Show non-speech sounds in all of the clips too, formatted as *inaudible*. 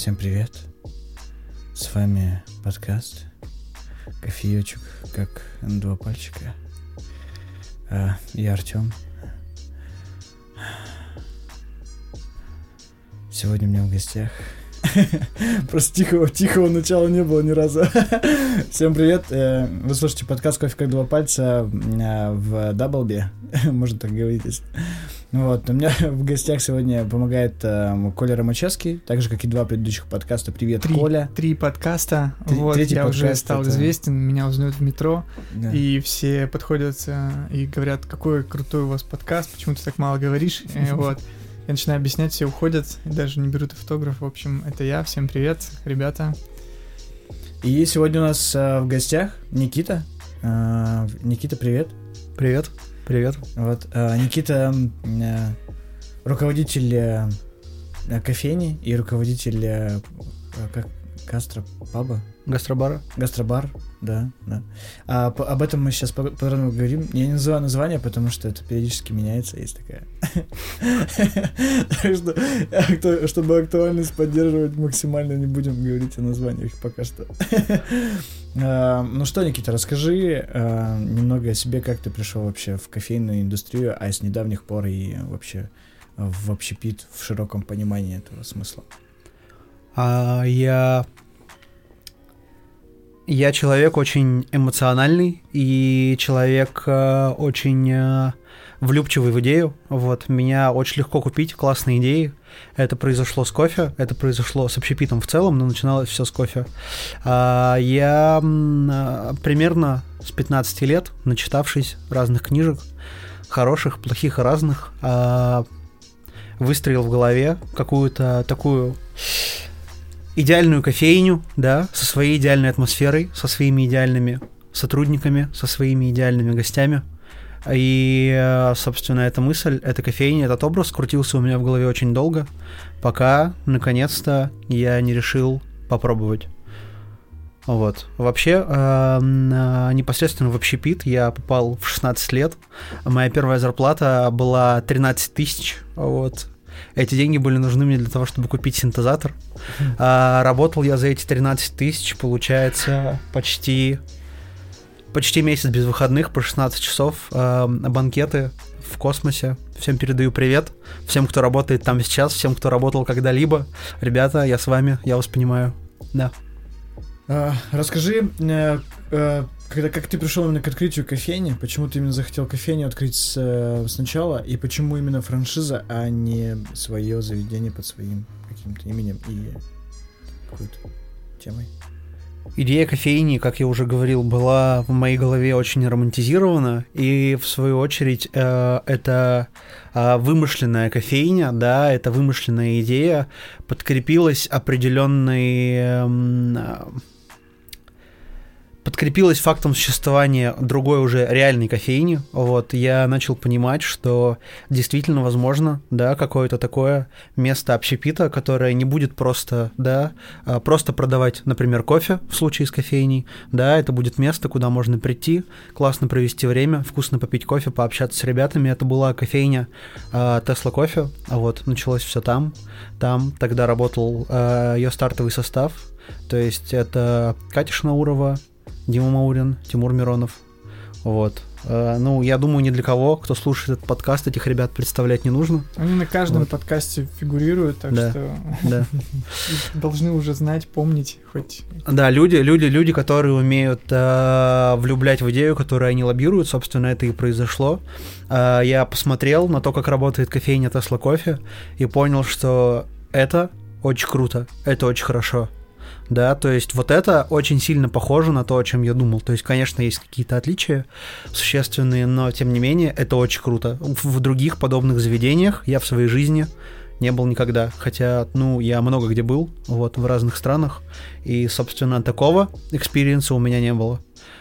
Всем привет. С вами подкаст Кофеечек, как два пальчика. А, я Артем. Сегодня у меня в гостях *laughs* Просто тихого, тихого начала не было ни разу. *laughs* Всем привет. Э, вы слушаете подкаст «Кофе как два пальца» э, в Даблби. *laughs* Можно так говорить. Вот, у меня *laughs* в гостях сегодня помогает э, Коля Ромачевский, так же, как и два предыдущих подкаста. Привет, три, Коля. Три подкаста. Три, вот, третий я подкаст уже стал это... известен, меня узнают в метро, да. и все подходят и говорят, какой крутой у вас подкаст, почему ты так мало говоришь, *laughs* вот. Я начинаю объяснять, все уходят, и даже не берут автограф. В общем, это я. Всем привет, ребята. И сегодня у нас э, в гостях Никита. Э, Никита, привет. Привет. Привет. Вот, э, Никита э, руководитель э, кофейни и руководитель э, как Кастро Паба. Гастробара. Гастробар, да, да. А, по, об этом мы сейчас подробно говорим. Я не называю название, потому что это периодически меняется, есть такая. Так что, чтобы актуальность поддерживать максимально, не будем говорить о названиях пока что. А, ну что, Никита, расскажи а, немного о себе, как ты пришел вообще в кофейную индустрию, а с недавних пор и вообще в общепит в широком понимании этого смысла. А, я я человек очень эмоциональный и человек э, очень э, влюбчивый в идею. Вот, меня очень легко купить классные идеи. Это произошло с кофе, это произошло с общепитом в целом, но начиналось все с кофе. А, я э, примерно с 15 лет, начитавшись разных книжек, хороших, плохих разных, а, выстроил в голове какую-то такую идеальную кофейню, да, со своей идеальной атмосферой, со своими идеальными сотрудниками, со своими идеальными гостями. И, э, собственно, эта мысль, эта кофейня, этот образ крутился у меня в голове очень долго, пока, наконец-то, я не решил попробовать. Вот. Вообще, э, непосредственно в общепит я попал в 16 лет. Моя первая зарплата была 13 тысяч. Вот. Эти деньги были нужны мне для того, чтобы купить синтезатор. А, работал я за эти 13 тысяч, получается, почти почти месяц без выходных по 16 часов. А, банкеты в космосе. Всем передаю привет. Всем, кто работает там сейчас, всем, кто работал когда-либо. Ребята, я с вами, я вас понимаю. Да. А, расскажи, э, э, когда как ты пришел именно к открытию кофейни, почему ты именно захотел кофейню открыть с, э, сначала, и почему именно франшиза, а не свое заведение под своим каким-то именем и какой-то темой? Идея кофейни, как я уже говорил, была в моей голове очень романтизирована, и в свою очередь э, это э, вымышленная кофейня, да, это вымышленная идея подкрепилась определенной э, подкрепилось фактом существования другой уже реальной кофейни, вот, я начал понимать, что действительно возможно, да, какое-то такое место общепита, которое не будет просто, да, а, просто продавать, например, кофе в случае с кофейней, да, это будет место, куда можно прийти, классно провести время, вкусно попить кофе, пообщаться с ребятами. Это была кофейня Тесла кофе, вот, началось все там, там тогда работал а, ее стартовый состав, то есть это Катя Шнаурова, Дима Маурин, Тимур Миронов. Вот. Э, ну, я думаю, ни для кого, кто слушает этот подкаст, этих ребят представлять не нужно. Они на каждом вот. подкасте фигурируют, так да. что да. *laughs* должны уже знать, помнить хоть. Да, люди, люди, люди, которые умеют э, влюблять в идею, которую они лоббируют, собственно, это и произошло. Э, я посмотрел на то, как работает кофейня Тесла кофе, и понял, что это очень круто, это очень хорошо да, то есть вот это очень сильно похоже на то, о чем я думал. То есть, конечно, есть какие-то отличия существенные, но тем не менее это очень круто. В других подобных заведениях я в своей жизни не был никогда, хотя, ну, я много где был, вот, в разных странах, и, собственно, такого experience а у меня не было.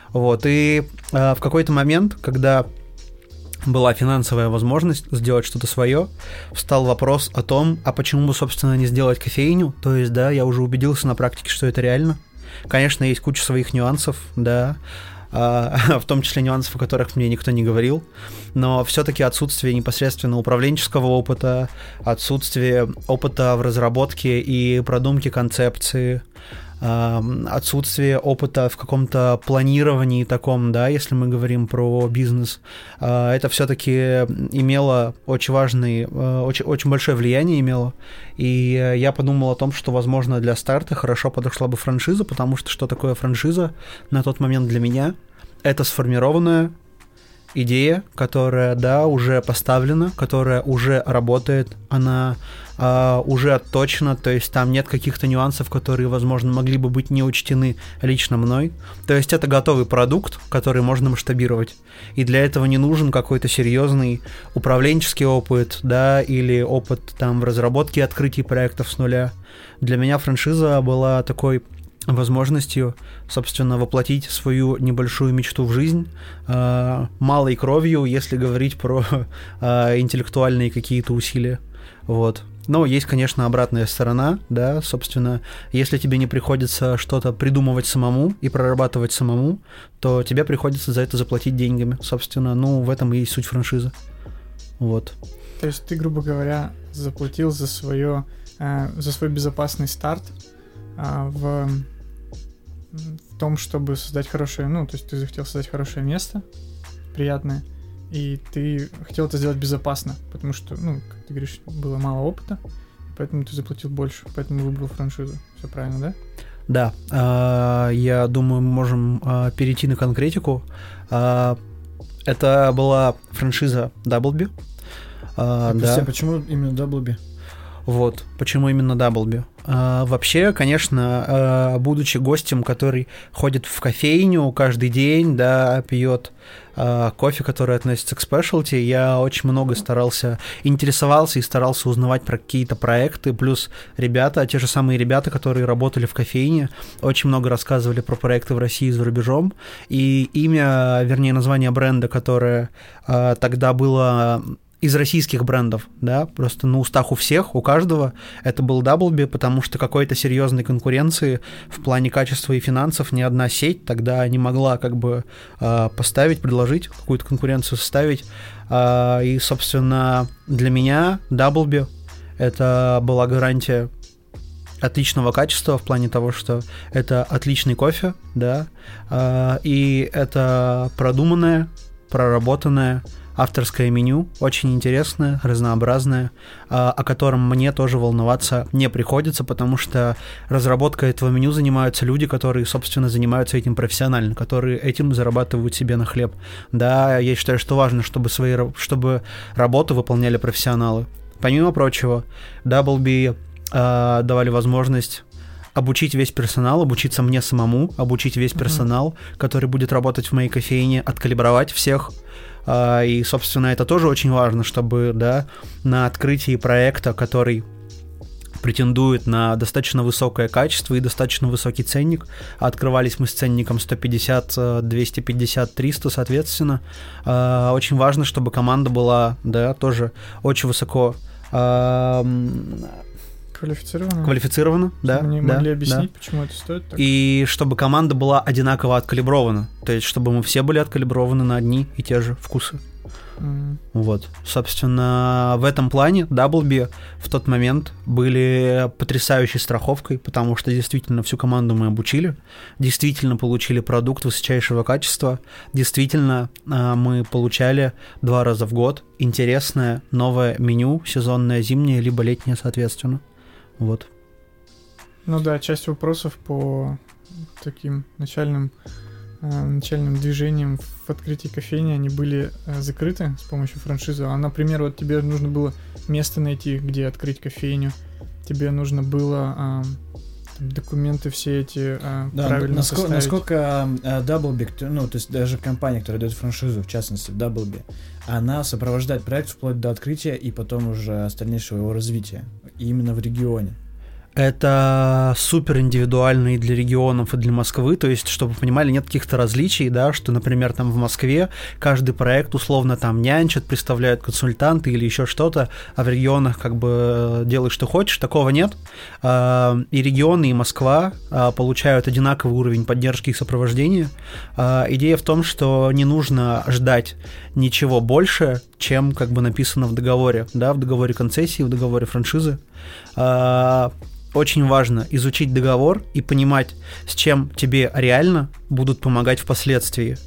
Вот, и э, в какой-то момент, когда была финансовая возможность сделать что-то свое, встал вопрос о том, а почему бы, собственно, не сделать кофейню. То есть, да, я уже убедился на практике, что это реально. Конечно, есть куча своих нюансов, да. *laughs* в том числе нюансов, о которых мне никто не говорил, но все-таки отсутствие непосредственно управленческого опыта, отсутствие опыта в разработке и продумке концепции, отсутствие опыта в каком-то планировании таком, да, если мы говорим про бизнес, а, это все-таки имело очень важный, а, очень, очень большое влияние имело. И я подумал о том, что, возможно, для старта хорошо подошла бы франшиза, потому что что такое франшиза на тот момент для меня? Это сформированная идея, которая, да, уже поставлена, которая уже работает, она э, уже отточена, то есть там нет каких-то нюансов, которые, возможно, могли бы быть не учтены лично мной. То есть это готовый продукт, который можно масштабировать. И для этого не нужен какой-то серьезный управленческий опыт, да, или опыт там в разработке и открытии проектов с нуля. Для меня франшиза была такой возможностью, собственно, воплотить свою небольшую мечту в жизнь э, малой кровью, если говорить про *laughs* э, интеллектуальные какие-то усилия. Вот. Но есть, конечно, обратная сторона, да, собственно, если тебе не приходится что-то придумывать самому и прорабатывать самому, то тебе приходится за это заплатить деньгами, собственно, ну, в этом и есть суть франшизы. Вот. То есть ты, грубо говоря, заплатил за свое, э, за свой безопасный старт э, в в том, чтобы создать хорошее, ну, то есть ты захотел создать хорошее место, приятное, и ты хотел это сделать безопасно, потому что, ну, как ты говоришь, было мало опыта, поэтому ты заплатил больше, поэтому выбрал франшизу. Все правильно, да? Да, а, я думаю, мы можем а, перейти на конкретику. А, это была франшиза Даблби. А, да. почему именно Даблби? Вот, почему именно Даблби? А, вообще, конечно, а, будучи гостем, который ходит в кофейню каждый день, да, пьет а, кофе, который относится к specialty, я очень много старался, интересовался и старался узнавать про какие-то проекты, плюс ребята, те же самые ребята, которые работали в кофейне, очень много рассказывали про проекты в России и за рубежом, и имя, вернее, название бренда, которое тогда было из российских брендов, да, просто на устах у всех, у каждого, это был Даблби, потому что какой-то серьезной конкуренции в плане качества и финансов ни одна сеть тогда не могла как бы а, поставить, предложить какую-то конкуренцию составить. А, и, собственно, для меня Даблби это была гарантия отличного качества в плане того, что это отличный кофе, да, а, и это продуманное, проработанное, авторское меню, очень интересное, разнообразное, а, о котором мне тоже волноваться не приходится, потому что разработка этого меню занимаются люди, которые, собственно, занимаются этим профессионально, которые этим зарабатывают себе на хлеб. Да, я считаю, что важно, чтобы, свои, чтобы работу выполняли профессионалы. Помимо прочего, Double э, давали возможность обучить весь персонал, обучиться мне самому, обучить весь персонал, mm-hmm. который будет работать в моей кофейне, откалибровать всех, а, и, собственно, это тоже очень важно, чтобы, да, на открытии проекта, который претендует на достаточно высокое качество и достаточно высокий ценник. Открывались мы с ценником 150, 250, 300, соответственно. А, очень важно, чтобы команда была, да, тоже очень высоко Квалифицировано? Квалифицировано, да. Мы не да, могли объяснить, да. почему это стоит так. И чтобы команда была одинаково откалибрована. То есть, чтобы мы все были откалиброваны на одни и те же вкусы. Mm. Вот. Собственно, в этом плане Даблби в тот момент были потрясающей страховкой, потому что действительно всю команду мы обучили, действительно получили продукт высочайшего качества, действительно а, мы получали два раза в год интересное новое меню, сезонное, зимнее, либо летнее, соответственно. Вот. Ну да, часть вопросов по таким начальным э, начальным движениям в открытии кофейни, они были э, закрыты с помощью франшизы. А, например, вот тебе нужно было место найти, где открыть кофейню. Тебе нужно было э, документы все эти э, да, правильно насколько, составить. Насколько э, Doublebee, ну, то есть даже компания, которая дает франшизу, в частности, Doublebee, она сопровождает проект вплоть до открытия и потом уже остальнейшего его развития, именно в регионе. Это супер индивидуально и для регионов, и для Москвы, то есть, чтобы вы понимали, нет каких-то различий, да, что, например, там в Москве каждый проект условно там нянчат, представляют консультанты или еще что-то, а в регионах как бы делай, что хочешь, такого нет. А, и регионы, и Москва а, получают одинаковый уровень поддержки и сопровождения. А, идея в том, что не нужно ждать ничего больше, чем как бы написано в договоре, да, в договоре концессии, в договоре франшизы очень важно изучить договор и понимать, с чем тебе реально будут помогать впоследствии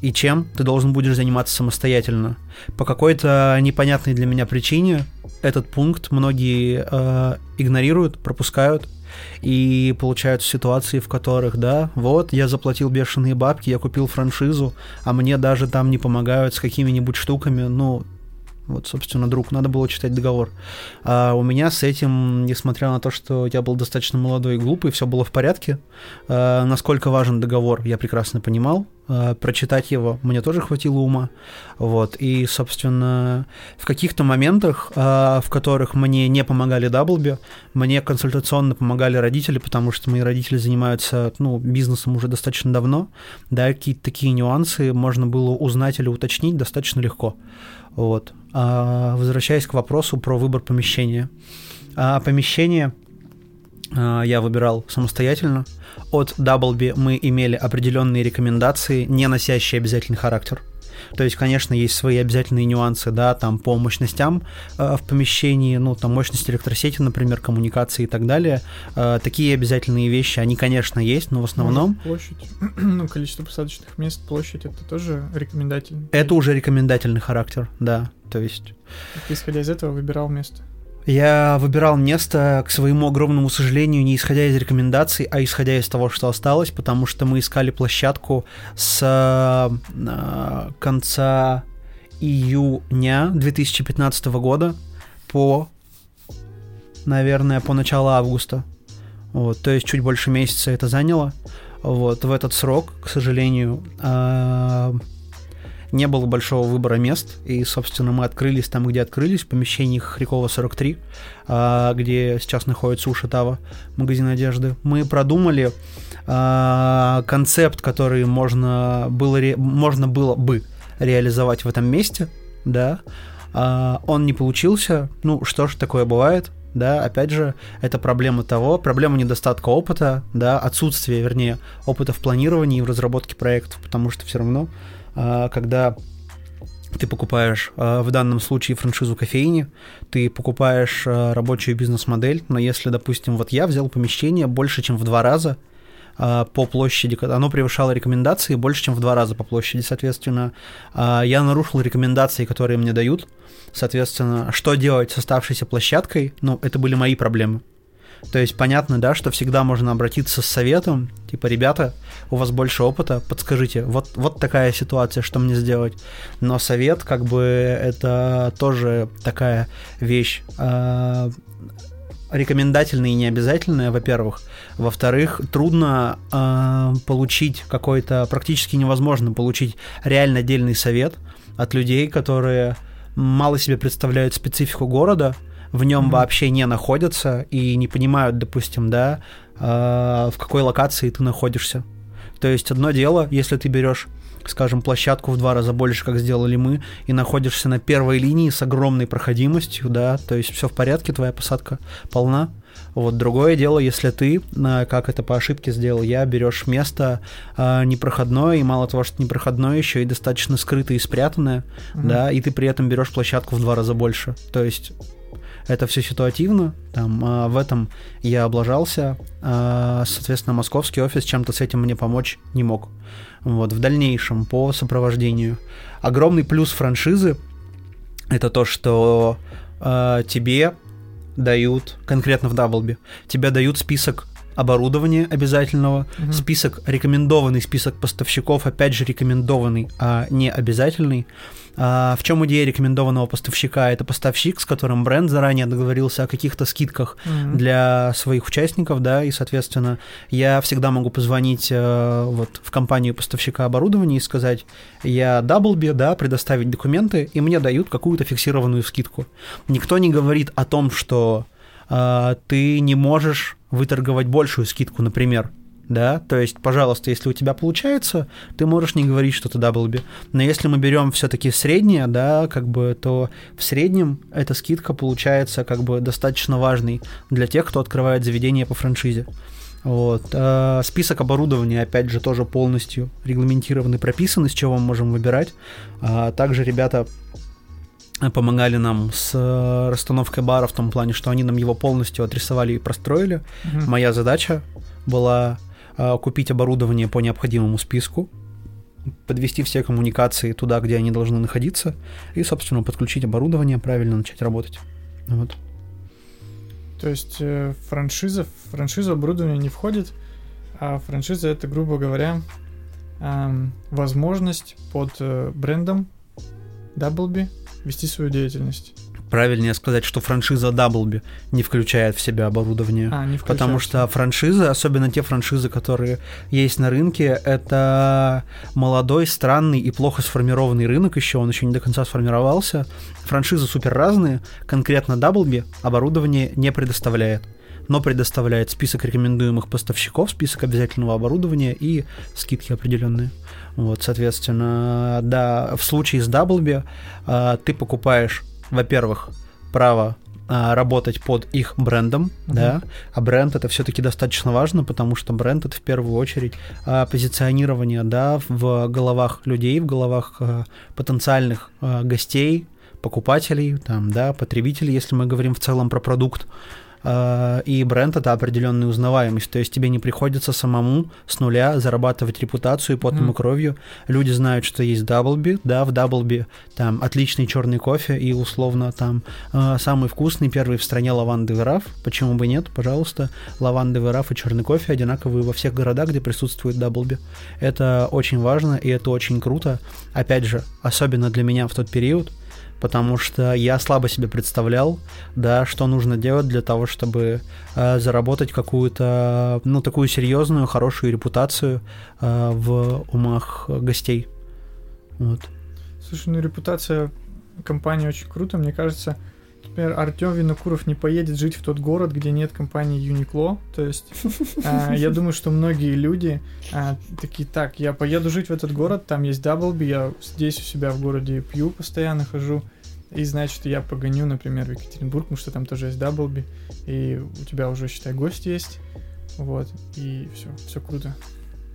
и чем ты должен будешь заниматься самостоятельно. По какой-то непонятной для меня причине этот пункт многие э, игнорируют, пропускают и получаются ситуации, в которых, да, вот, я заплатил бешеные бабки, я купил франшизу, а мне даже там не помогают с какими-нибудь штуками, ну, вот, собственно, друг, надо было читать договор. А у меня с этим, несмотря на то, что я был достаточно молодой и глупый, все было в порядке. А, насколько важен договор, я прекрасно понимал. А, прочитать его мне тоже хватило ума. Вот. И, собственно, в каких-то моментах, а, в которых мне не помогали Даблби, мне консультационно помогали родители, потому что мои родители занимаются ну, бизнесом уже достаточно давно. Да, какие-то такие нюансы можно было узнать или уточнить достаточно легко. Вот. А, возвращаясь к вопросу про выбор помещения. А, помещение а, я выбирал самостоятельно. От Doubleby мы имели определенные рекомендации, не носящие обязательный характер. То есть, конечно, есть свои обязательные нюансы, да, там по мощностям э, в помещении, ну, там мощность электросети, например, коммуникации и так далее. Э, такие обязательные вещи, они, конечно, есть, но в основном... Площадь, *clears throat* ну, количество посадочных мест, площадь, это тоже рекомендательный? Это уже рекомендательный характер, да, то есть... Ты, исходя из этого, выбирал место? Я выбирал место, к своему огромному сожалению, не исходя из рекомендаций, а исходя из того, что осталось, потому что мы искали площадку с э, конца июня 2015 года по, наверное, по начало августа. Вот, то есть чуть больше месяца это заняло. Вот, в этот срок, к сожалению, э, не было большого выбора мест, и, собственно, мы открылись там, где открылись, в помещении Хрикова 43, а, где сейчас находится Ушатава, магазин одежды. Мы продумали а, концепт, который можно было, можно было бы реализовать в этом месте, да, а, он не получился, ну, что ж, такое бывает, да, опять же, это проблема того, проблема недостатка опыта, да, отсутствия, вернее, опыта в планировании и в разработке проектов, потому что все равно когда ты покупаешь а, в данном случае франшизу кофейни, ты покупаешь а, рабочую бизнес-модель, но если, допустим, вот я взял помещение больше, чем в два раза по площади, оно превышало рекомендации больше, чем в два раза по площади, соответственно, я нарушил рекомендации, которые мне дают, соответственно, что делать с оставшейся площадкой, ну, это были мои проблемы. То есть понятно, да, что всегда можно обратиться с советом, типа, ребята, у вас больше опыта, подскажите, вот, вот такая ситуация, что мне сделать. Но совет, как бы, это тоже такая вещь э, рекомендательная и необязательная, во-первых. Во-вторых, трудно э, получить какой-то, практически невозможно получить реально отдельный совет от людей, которые мало себе представляют специфику города, в нем mm-hmm. вообще не находятся и не понимают, допустим, да, э, в какой локации ты находишься. То есть одно дело, если ты берешь скажем, площадку в два раза больше, как сделали мы, и находишься на первой линии с огромной проходимостью, да, то есть все в порядке, твоя посадка полна. Вот другое дело, если ты, как это по ошибке сделал я, берешь место э, непроходное, и мало того, что непроходное, еще и достаточно скрытое и спрятанное, mm-hmm. да, и ты при этом берешь площадку в два раза больше. То есть это все ситуативно, там, а, в этом я облажался, а, соответственно, московский офис чем-то с этим мне помочь не мог. Вот, в дальнейшем по сопровождению. Огромный плюс франшизы это то, что а, тебе дают, конкретно в Даблби, тебе дают список оборудования обязательного, угу. список рекомендованный список поставщиков, опять же рекомендованный, а не обязательный. А, в чем идея рекомендованного поставщика? Это поставщик, с которым бренд заранее договорился о каких-то скидках mm-hmm. для своих участников, да, и, соответственно, я всегда могу позвонить э, вот в компанию поставщика оборудования и сказать, я Даблби, да, предоставить документы, и мне дают какую-то фиксированную скидку. Никто не говорит о том, что э, ты не можешь выторговать большую скидку, например, да, то есть, пожалуйста, если у тебя получается, ты можешь не говорить, что ты даблби. Но если мы берем все-таки среднее, да, как бы, то в среднем эта скидка получается как бы достаточно важной для тех, кто открывает заведение по франшизе. Вот. А список оборудования, опять же, тоже полностью регламентирован и прописан, из чего мы можем выбирать. А также ребята помогали нам с э, расстановкой бара в том плане, что они нам его полностью отрисовали и простроили. Угу. Моя задача была а, купить оборудование по необходимому списку, подвести все коммуникации туда, где они должны находиться, и, собственно, подключить оборудование, правильно начать работать. Вот. То есть э, франшиза, франшиза оборудования не входит, а франшиза это, грубо говоря, э, возможность под э, брендом Doubleby вести свою деятельность правильнее сказать, что франшиза Даблби не включает в себя оборудование. А, не потому что франшизы, особенно те франшизы, которые есть на рынке, это молодой, странный и плохо сформированный рынок еще, он еще не до конца сформировался. Франшизы супер разные, конкретно Даблби оборудование не предоставляет но предоставляет список рекомендуемых поставщиков, список обязательного оборудования и скидки определенные. Вот, соответственно, да, в случае с Даблби ты покупаешь во-первых, право а, работать под их брендом, uh-huh. да, а бренд это все-таки достаточно важно, потому что бренд это в первую очередь а, позиционирование, да, в головах людей, в головах а, потенциальных гостей, покупателей, там, да, потребителей, если мы говорим в целом про продукт. А, и бренд это определенная узнаваемость, то есть тебе не приходится самому с нуля зарабатывать репутацию потом mm. и кровью. Люди знают, что есть Даблби, да, в Даблби там отличный черный кофе и условно там э, самый вкусный первый в стране лавандовый раф, почему бы нет, пожалуйста, лавандовый раф и черный кофе одинаковые во всех городах, где присутствует Даблби. Это очень важно и это очень круто. Опять же, особенно для меня в тот период, потому что я слабо себе представлял, да, что нужно делать для того, чтобы э, заработать какую-то, ну, такую серьезную, хорошую репутацию э, в умах гостей. Вот. Слушай, ну репутация компании очень круто, мне кажется. Например, Артем Винокуров не поедет жить в тот город, где нет компании Uniqlo. То есть э, я думаю, что многие люди э, такие, так, я поеду жить в этот город, там есть Даблби, я здесь у себя в городе пью, постоянно хожу. И значит, я погоню, например, в Екатеринбург, потому что там тоже есть Даблби, и у тебя уже, считай, гость есть. Вот, и все, все круто.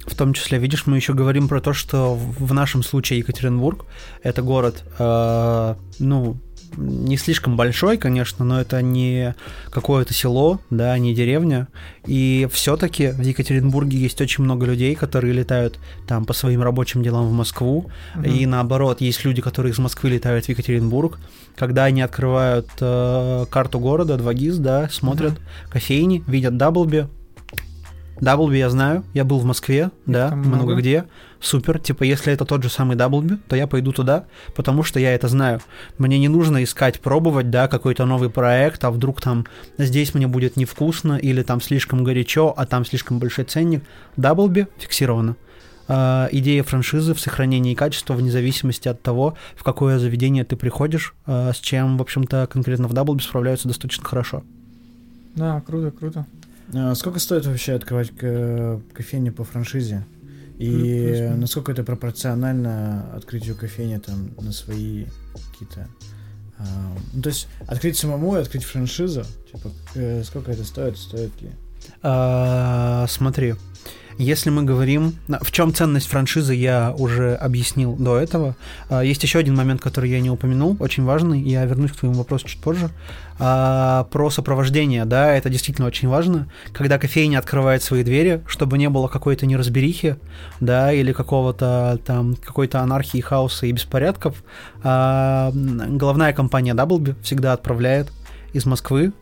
В том числе, видишь, мы еще говорим про то, что в нашем случае Екатеринбург это город, э, ну, не слишком большой, конечно, но это не какое-то село, да, не деревня. И все-таки в Екатеринбурге есть очень много людей, которые летают там по своим рабочим делам в Москву. Mm-hmm. И наоборот, есть люди, которые из Москвы летают в Екатеринбург. Когда они открывают э, карту города, 2GIS, да, смотрят mm-hmm. кофейни, видят Даблби, Даблби я знаю, я был в Москве, Их да, много. много где. Супер, типа, если это тот же самый Даблби, то я пойду туда, потому что я это знаю. Мне не нужно искать, пробовать, да, какой-то новый проект, а вдруг там здесь мне будет невкусно, или там слишком горячо, а там слишком большой ценник. Даблби фиксировано. Э, идея франшизы в сохранении качества вне зависимости от того, в какое заведение ты приходишь, э, с чем, в общем-то, конкретно в Даблби справляются достаточно хорошо. Да, круто, круто. А сколько стоит вообще открывать кофейню по франшизе? И насколько это пропорционально открытию кофейни там на свои какие-то... А, ну, то есть открыть самому и открыть франшизу, типа, э, сколько это стоит, стоит ли? А, смотри, если мы говорим, в чем ценность франшизы, я уже объяснил до этого. А, есть еще один момент, который я не упомянул, очень важный, я вернусь к твоему вопросу чуть позже. А, про сопровождение, да, это действительно очень важно. Когда кофейня открывает свои двери, чтобы не было какой-то неразберихи, да, или какого-то там, какой-то анархии, хаоса и беспорядков, а, головная компания Doubleby всегда отправляет из Москвы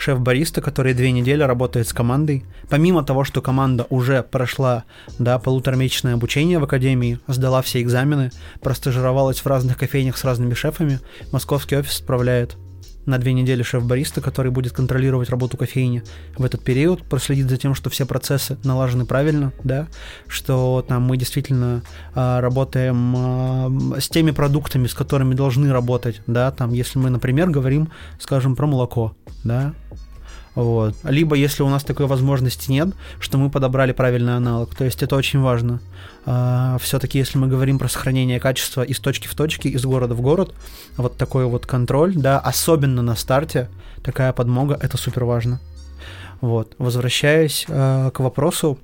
шеф-бариста, который две недели работает с командой. Помимо того, что команда уже прошла да, полуторамесячное обучение в академии, сдала все экзамены, простажировалась в разных кофейнях с разными шефами, московский офис справляет на две недели шеф-бариста, который будет контролировать работу кофейни в этот период, проследить за тем, что все процессы налажены правильно, да, что там мы действительно а, работаем а, с теми продуктами, с которыми должны работать, да, там, если мы, например, говорим, скажем, про молоко, да, Вот. Либо, если у нас такой возможности нет, что мы подобрали правильный аналог. То есть это очень важно. А, все-таки, если мы говорим про сохранение качества из точки в точке, из города в город, вот такой вот контроль, да, особенно на старте, такая подмога, это супер важно. Вот. Возвращаясь э, к вопросу,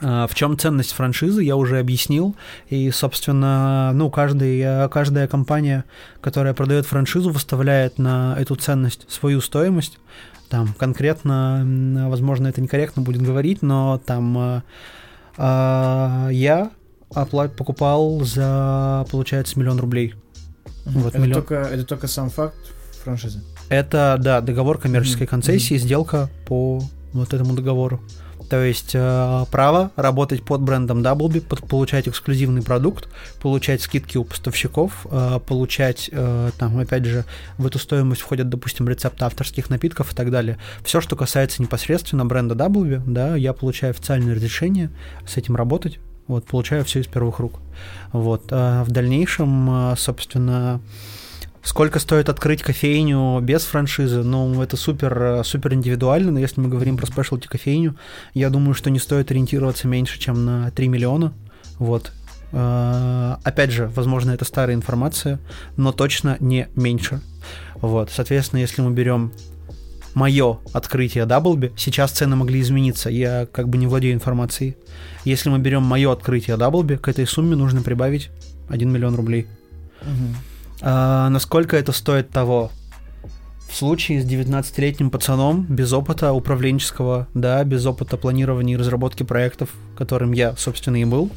э, в чем ценность франшизы, я уже объяснил. И, собственно, ну, каждый, каждая компания, которая продает франшизу, выставляет на эту ценность свою стоимость. Там конкретно, возможно, это некорректно будет говорить, но там э, э, я оплат покупал за, получается, миллион рублей. Вот, это, миллион. Только, это только сам факт франшизы? Это, да, договор коммерческой концессии, mm-hmm. сделка по вот этому договору. То есть э, право работать под брендом Doubleby, под, получать эксклюзивный продукт, получать скидки у поставщиков, э, получать, э, там, опять же, в эту стоимость входят, допустим, рецепты авторских напитков и так далее. Все, что касается непосредственно бренда Doubleby, да, я получаю официальное разрешение с этим работать, вот, получаю все из первых рук. Вот, а в дальнейшем, э, собственно, Сколько стоит открыть кофейню без франшизы? Ну, это супер, супер индивидуально, но если мы говорим про спешлти кофейню, я думаю, что не стоит ориентироваться меньше, чем на 3 миллиона. Вот. А, опять же, возможно, это старая информация, но точно не меньше. Вот. Соответственно, если мы берем мое открытие Даблби, сейчас цены могли измениться, я как бы не владею информацией. Если мы берем мое открытие Даблби, к этой сумме нужно прибавить 1 миллион рублей. Угу. А, насколько это стоит того? В случае с 19-летним пацаном без опыта управленческого, да, без опыта планирования и разработки проектов, которым я, собственно, и был,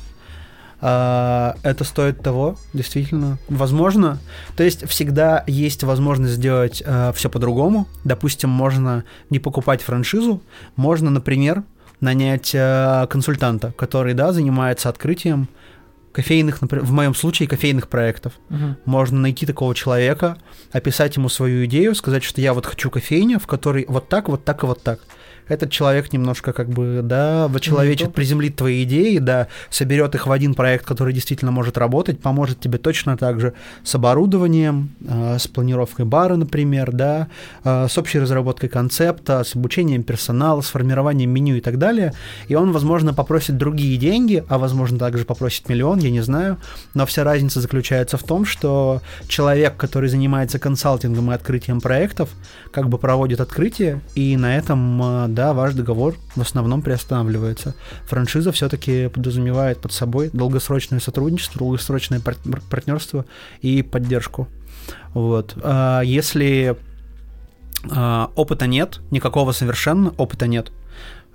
а, это стоит того, действительно. Возможно. То есть всегда есть возможность сделать а, все по-другому. Допустим, можно не покупать франшизу, можно, например, нанять а, консультанта, который, да, занимается открытием кофейных, например, в моем случае кофейных проектов. Угу. Можно найти такого человека, описать ему свою идею, сказать, что я вот хочу кофейню, в которой вот так, вот так и вот так этот человек немножко как бы, да, вочеловечит, приземлит твои идеи, да, соберет их в один проект, который действительно может работать, поможет тебе точно так же с оборудованием, э, с планировкой бара, например, да, э, с общей разработкой концепта, с обучением персонала, с формированием меню и так далее. И он, возможно, попросит другие деньги, а возможно также попросит миллион, я не знаю, но вся разница заключается в том, что человек, который занимается консалтингом и открытием проектов, как бы проводит открытие, и на этом э, да, ваш договор в основном приостанавливается. Франшиза все-таки подразумевает под собой долгосрочное сотрудничество, долгосрочное пар- партнерство и поддержку. Вот. А если а, опыта нет, никакого совершенно опыта нет,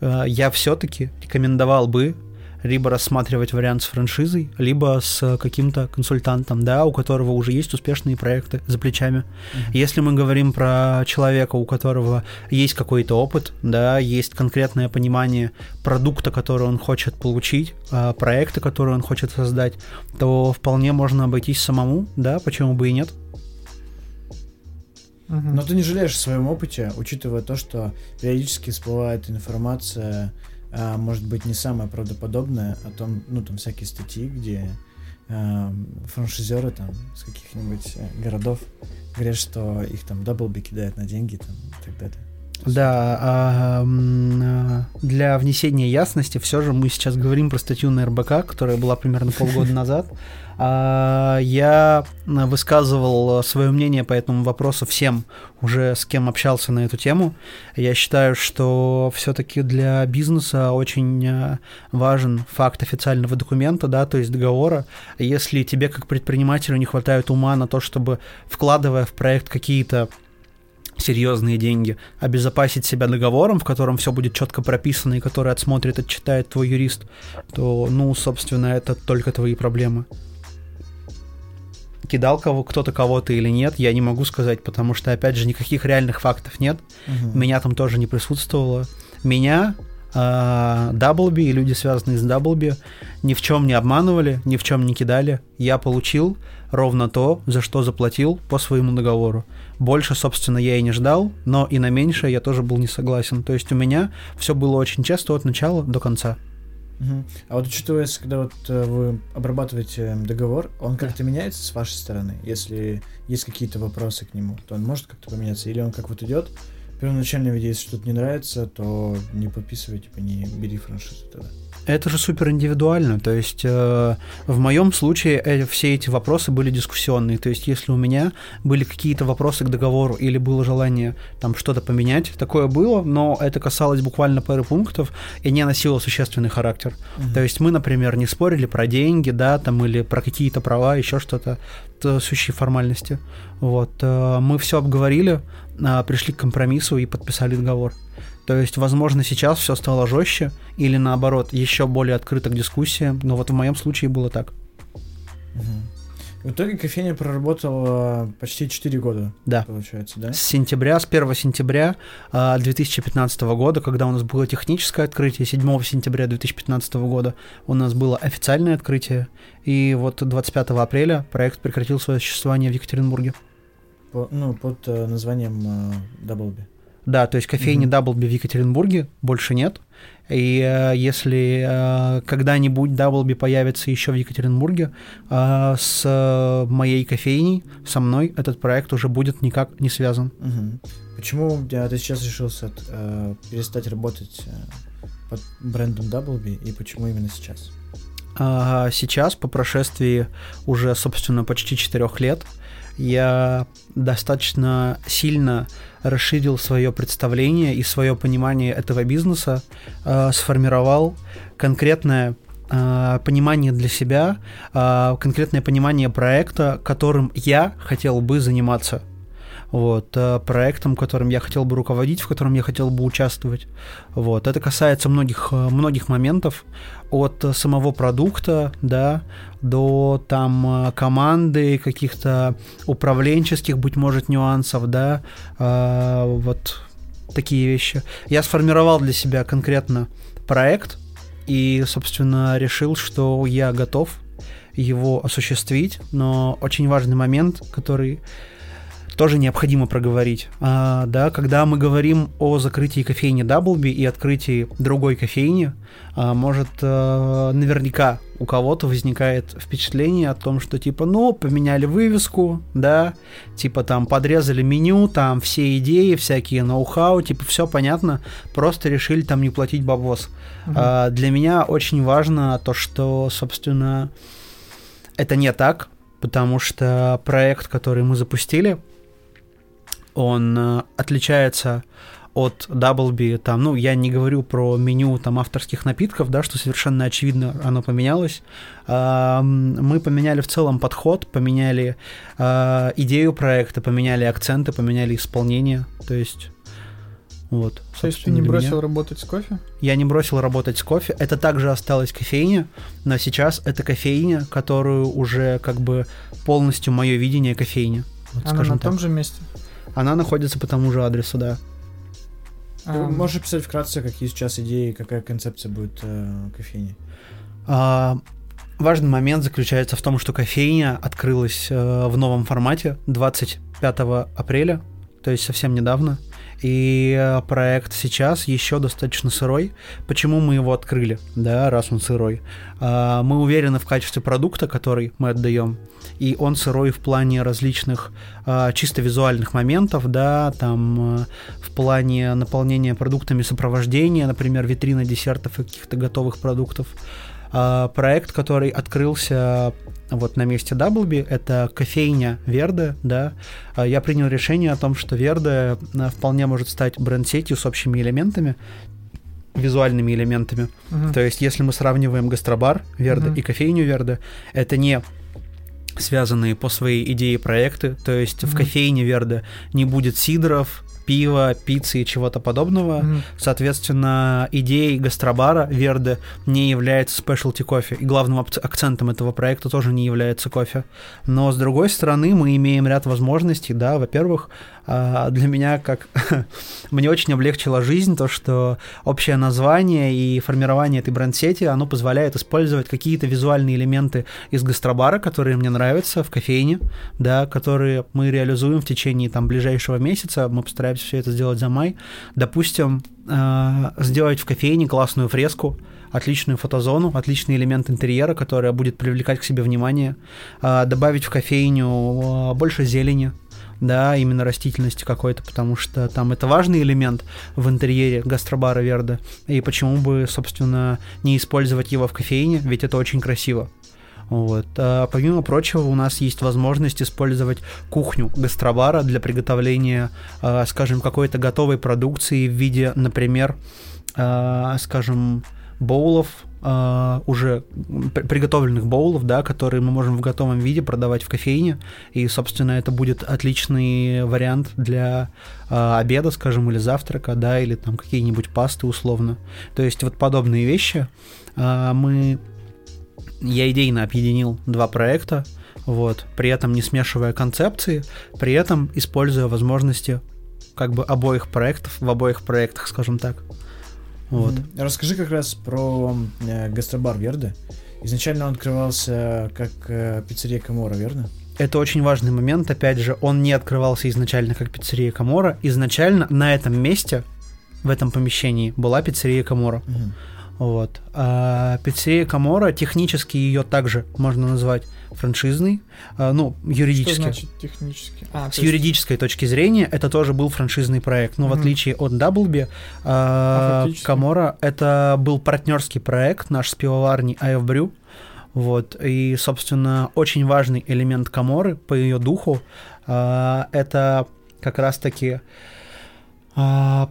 а, я все-таки рекомендовал бы либо рассматривать вариант с франшизой, либо с каким-то консультантом, да, у которого уже есть успешные проекты за плечами. Mm-hmm. Если мы говорим про человека, у которого есть какой-то опыт, да, есть конкретное понимание продукта, который он хочет получить, а, проекта, который он хочет создать, то вполне можно обойтись самому, да, почему бы и нет. Но ты не жалеешь о своем опыте, учитывая то, что периодически всплывает информация а, может быть не самое правдоподобное о том, ну там всякие статьи, где а, франшизеры там с каких-нибудь э, городов говорят, что их там даблби кидают на деньги там и так далее. Да, а, для внесения ясности все же мы сейчас говорим про статью на РБК, которая была примерно полгода *laughs* назад. А, я высказывал свое мнение по этому вопросу всем, уже с кем общался на эту тему. Я считаю, что все-таки для бизнеса очень а, важен факт официального документа, да, то есть договора. Если тебе как предпринимателю не хватает ума на то, чтобы вкладывая в проект какие-то серьезные деньги, обезопасить себя договором, в котором все будет четко прописано и который отсмотрит, отчитает твой юрист, то, ну, собственно, это только твои проблемы. Кидал кого кто-то кого-то или нет, я не могу сказать, потому что, опять же, никаких реальных фактов нет. Угу. Меня там тоже не присутствовало. Меня Даблби и люди, связанные с Даблби, ни в чем не обманывали, ни в чем не кидали. Я получил ровно то, за что заплатил по своему договору. Больше, собственно, я и не ждал, но и на меньшее я тоже был не согласен. То есть у меня все было очень часто от начала до конца. Угу. А вот учитывая, когда вот э, вы обрабатываете договор, он как-то меняется с вашей стороны? Если есть какие-то вопросы к нему, то он может как-то поменяться? Или он как вот идет, первоначально, если что-то не нравится, то не подписывай, типа, не бери франшизу тогда. Это же супер индивидуально. То есть э, в моем случае э, все эти вопросы были дискуссионные. То есть если у меня были какие-то вопросы к договору или было желание там что-то поменять, такое было, но это касалось буквально пары пунктов и не носило существенный характер. Угу. То есть мы, например, не спорили про деньги, да, там или про какие-то права, еще что-то, сущие формальности. Вот э, мы все обговорили, э, пришли к компромиссу и подписали договор. То есть, возможно, сейчас все стало жестче или наоборот, еще более открыто к дискуссиям, но вот в моем случае было так. В итоге кофейня проработала почти 4 года, да. получается, да? С сентября, с 1 сентября 2015 а, года, когда у нас было техническое открытие, 7 сентября 2015 года у нас было официальное открытие, и вот 25 апреля проект прекратил свое существование в Екатеринбурге. По, ну, под э, названием э, Даблби. Да, то есть кофейни mm-hmm. Даблби в Екатеринбурге больше нет. И э, если э, когда-нибудь Даблби появится еще в Екатеринбурге, э, с моей кофейней, со мной этот проект уже будет никак не связан. Угу. Почему ты сейчас решился э, перестать работать э, под брендом Даблби и почему именно сейчас? Сейчас, по прошествии уже, собственно, почти четырех лет, я достаточно сильно расширил свое представление и свое понимание этого бизнеса, э, сформировал конкретное э, понимание для себя, э, конкретное понимание проекта, которым я хотел бы заниматься вот, э, проектом, которым я хотел бы руководить, в котором я хотел бы участвовать. Вот, это касается многих, э, многих моментов, от самого продукта, да, до там э, команды, каких-то управленческих, быть может, нюансов, да, вот такие вещи. Я сформировал для себя конкретно проект и, собственно, решил, что я готов его осуществить, но очень важный момент, который тоже необходимо проговорить. А, да, когда мы говорим о закрытии кофейни Даблби и открытии другой кофейни, а, может а, наверняка у кого-то возникает впечатление о том, что типа, ну, поменяли вывеску, да, типа там подрезали меню, там все идеи, всякие ноу-хау, типа все понятно, просто решили там не платить бабос. Угу. А, для меня очень важно то, что, собственно, это не так, потому что проект, который мы запустили, он э, отличается от Даблби, там, ну, я не говорю про меню там авторских напитков, да, что совершенно очевидно оно поменялось. Мы поменяли в целом подход, поменяли э, идею проекта, поменяли акценты, поменяли исполнение, то есть вот. То есть ты не бросил меня. работать с кофе? Я не бросил работать с кофе. Это также осталась кофейня, но сейчас это кофейня, которую уже как бы полностью мое видение кофейни. Вот, Она на так. том же месте? Она находится по тому же адресу, да. Ты можешь писать вкратце, какие сейчас идеи, какая концепция будет э, кофейни? А, важный момент заключается в том, что кофейня открылась э, в новом формате 25 апреля, то есть совсем недавно. И э, проект сейчас еще достаточно сырой. Почему мы его открыли, да, раз он сырой? А, мы уверены в качестве продукта, который мы отдаем, и он сырой в плане различных а, чисто визуальных моментов, да, там э, в плане наполнения продуктами сопровождения, например, витрина десертов и каких-то готовых продуктов. А, проект, который открылся вот на месте Даблби, это кофейня Верде, да, я принял решение о том, что Верде вполне может стать бренд-сетью с общими элементами, визуальными элементами. Uh-huh. То есть, если мы сравниваем гастробар Верде uh-huh. и кофейню Верде, это не связанные по своей идее проекты, то есть uh-huh. в кофейне Верде не будет сидров, пива, пиццы и чего-то подобного. Mm-hmm. Соответственно, идеей гастробара Верде не является спешлти кофе. И главным акцентом этого проекта тоже не является кофе. Но, с другой стороны, мы имеем ряд возможностей, да, во-первых, для меня как *laughs* мне очень облегчила жизнь то, что общее название и формирование этой бренд-сети, оно позволяет использовать какие-то визуальные элементы из гастробара, которые мне нравятся в кофейне, да, которые мы реализуем в течение там ближайшего месяца. Мы постараемся все это сделать за май. Допустим, а, сделать в кофейне классную фреску, отличную фотозону, отличный элемент интерьера, который будет привлекать к себе внимание, а, добавить в кофейню больше зелени, да, именно растительности какой-то, потому что там это важный элемент в интерьере гастробара Верда, и почему бы, собственно, не использовать его в кофейне, ведь это очень красиво. Вот. А помимо прочего, у нас есть возможность использовать кухню гастробара для приготовления, а, скажем, какой-то готовой продукции в виде, например, а, скажем, боулов, Uh, уже приготовленных боулов, да, которые мы можем в готовом виде продавать в кофейне, и, собственно, это будет отличный вариант для uh, обеда, скажем, или завтрака, да, или там какие-нибудь пасты условно. То есть вот подобные вещи uh, мы я идейно объединил два проекта, вот, при этом не смешивая концепции, при этом используя возможности как бы обоих проектов в обоих проектах, скажем так. Вот. Mm-hmm. Расскажи как раз про э, гастробар Верды. Изначально он открывался как э, пиццерия Камора, верно? Это очень важный момент. Опять же, он не открывался изначально как пиццерия Камора. Изначально на этом месте, в этом помещении, была пиццерия Камора. Mm-hmm. Вот. А пиццерия Камора, технически ее также можно назвать франшизный, а, ну, юридически. Что значит технически? А, С юридической точки зрения это тоже был франшизный проект, но угу. в отличие от Даблби, а, а Камора это был партнерский проект наш с пивоварней Brew, вот, и, собственно, очень важный элемент Каморы по ее духу, а, это как раз-таки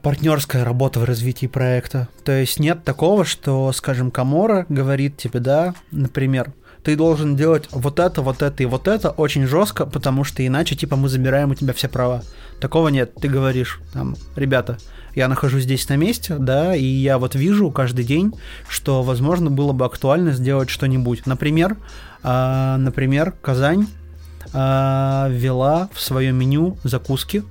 партнерская работа в развитии проекта. То есть нет такого, что, скажем, Камора говорит тебе, да, например, ты должен делать вот это, вот это и вот это очень жестко, потому что иначе, типа, мы забираем у тебя все права. Такого нет. Ты говоришь, там, ребята, я нахожусь здесь на месте, да, и я вот вижу каждый день, что, возможно, было бы актуально сделать что-нибудь. Например, э, например, Казань э, ввела в свое меню закуски,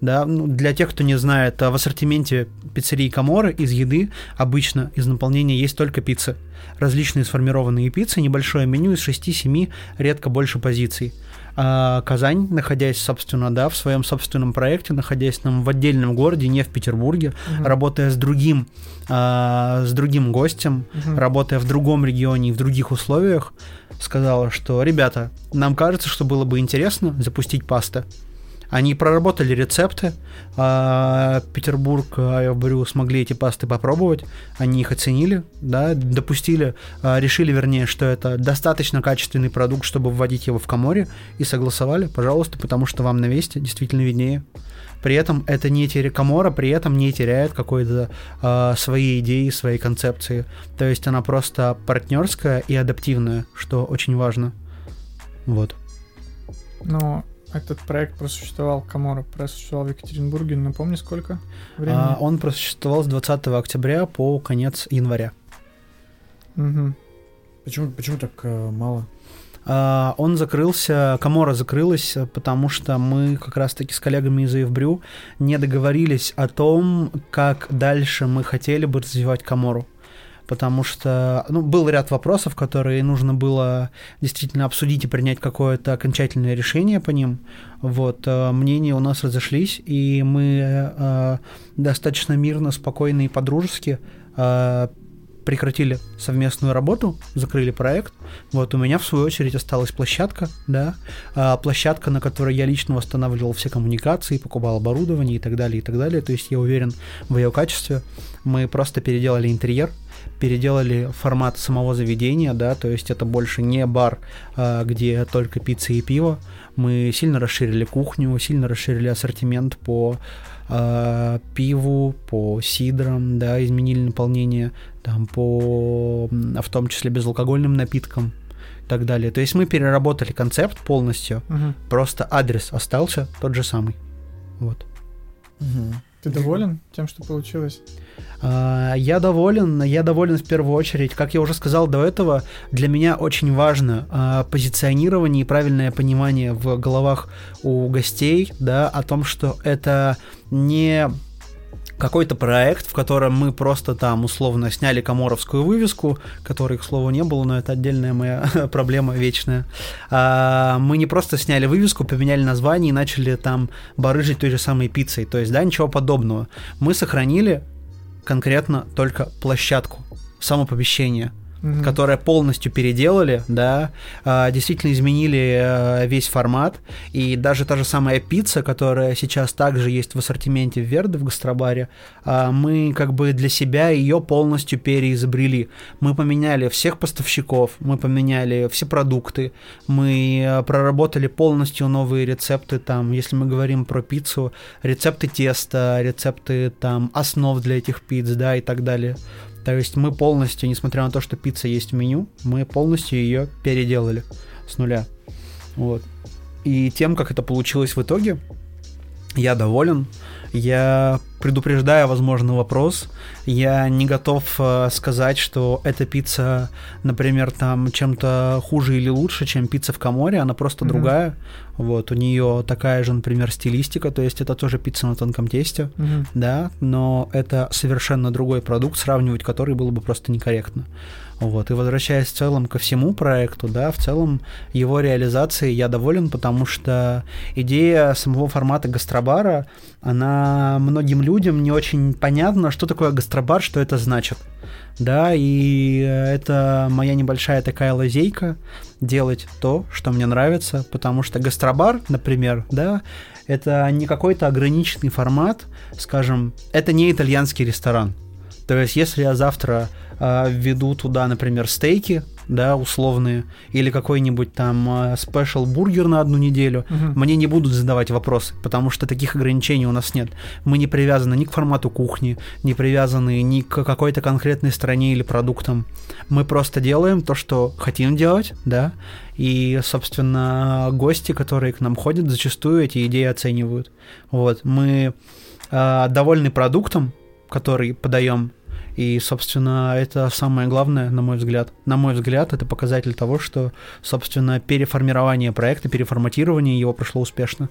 да, ну, для тех, кто не знает, в ассортименте пиццерии Каморы из еды обычно из наполнения есть только пиццы. Различные сформированные пиццы, небольшое меню из 6-7, редко больше позиций. А Казань, находясь, собственно, да, в своем собственном проекте, находясь там в отдельном городе, не в Петербурге, угу. работая с другим, а, с другим гостем, угу. работая в другом регионе и в других условиях, сказала, что, ребята, нам кажется, что было бы интересно запустить пасты. Они проработали рецепты, а Петербург, я говорю, смогли эти пасты попробовать, они их оценили, да, допустили, а, решили, вернее, что это достаточно качественный продукт, чтобы вводить его в Каморе, и согласовали, пожалуйста, потому что вам на весте действительно виднее. При этом это не теря... Камора при этом не теряет какой-то э, своей идеи, своей концепции. То есть она просто партнерская и адаптивная, что очень важно. Вот. Но этот проект просуществовал, Камора просуществовал в Екатеринбурге, напомни, сколько времени? А, он просуществовал с 20 октября по конец января. Угу. Почему, почему так э, мало? Uh, он закрылся, Камора закрылась, потому что мы как раз-таки с коллегами из AFBRU не договорились о том, как дальше мы хотели бы развивать Камору потому что ну, был ряд вопросов, которые нужно было действительно обсудить и принять какое-то окончательное решение по ним. Вот, э, мнения у нас разошлись, и мы э, достаточно мирно, спокойно и по-дружески э, прекратили совместную работу, закрыли проект. Вот у меня, в свою очередь, осталась площадка, да, а, площадка, на которой я лично восстанавливал все коммуникации, покупал оборудование и так далее, и так далее. То есть я уверен в ее качестве. Мы просто переделали интерьер, переделали формат самого заведения, да, то есть это больше не бар, а, где только пицца и пиво. Мы сильно расширили кухню, сильно расширили ассортимент по э, пиву, по сидрам, да, изменили наполнение, там, по, в том числе безалкогольным напиткам и так далее. То есть мы переработали концепт полностью, угу. просто адрес остался тот же самый. Вот. Угу. Ты доволен тем, что получилось? А, я доволен, я доволен в первую очередь. Как я уже сказал до этого, для меня очень важно а, позиционирование и правильное понимание в головах у гостей, да, о том, что это не какой-то проект, в котором мы просто там условно сняли коморовскую вывеску, которой, к слову, не было, но это отдельная моя *laughs* проблема вечная. А, мы не просто сняли вывеску, поменяли название и начали там барыжить той же самой пиццей. То есть, да, ничего подобного. Мы сохранили конкретно только площадку, само помещение. Mm-hmm. которое полностью переделали, да, а, действительно изменили э, весь формат, и даже та же самая пицца, которая сейчас также есть в ассортименте в Верде, в гастробаре, а, мы как бы для себя ее полностью переизобрели. Мы поменяли всех поставщиков, мы поменяли все продукты, мы э, проработали полностью новые рецепты, там, если мы говорим про пиццу, рецепты теста, рецепты там основ для этих пиц, да, и так далее. То есть мы полностью, несмотря на то, что пицца есть в меню, мы полностью ее переделали с нуля. Вот. И тем, как это получилось в итоге, я доволен. Я предупреждаю возможный вопрос. Я не готов э, сказать, что эта пицца, например, там чем-то хуже или лучше, чем пицца в Каморе. Она просто mm-hmm. другая. Вот, у нее такая же, например, стилистика, то есть это тоже пицца на тонком тесте, mm-hmm. да, но это совершенно другой продукт, сравнивать который было бы просто некорректно. Вот. И возвращаясь в целом ко всему проекту, да, в целом его реализации я доволен, потому что идея самого формата гастробара, она многим людям не очень понятна, что такое гастробар, что это значит. Да, и это моя небольшая такая лазейка делать то, что мне нравится, потому что гастробар, например, да, это не какой-то ограниченный формат, скажем, это не итальянский ресторан. То есть, если я завтра э, введу туда, например, стейки, да, условные, или какой-нибудь там спешл бургер на одну неделю, угу. мне не будут задавать вопросы, потому что таких ограничений у нас нет. Мы не привязаны ни к формату кухни, не привязаны ни к какой-то конкретной стране или продуктам. Мы просто делаем то, что хотим делать, да, и, собственно, гости, которые к нам ходят, зачастую эти идеи оценивают. Вот, мы э, довольны продуктом, который подаем и, собственно, это самое главное, на мой взгляд. На мой взгляд, это показатель того, что, собственно, переформирование проекта, переформатирование его прошло успешно.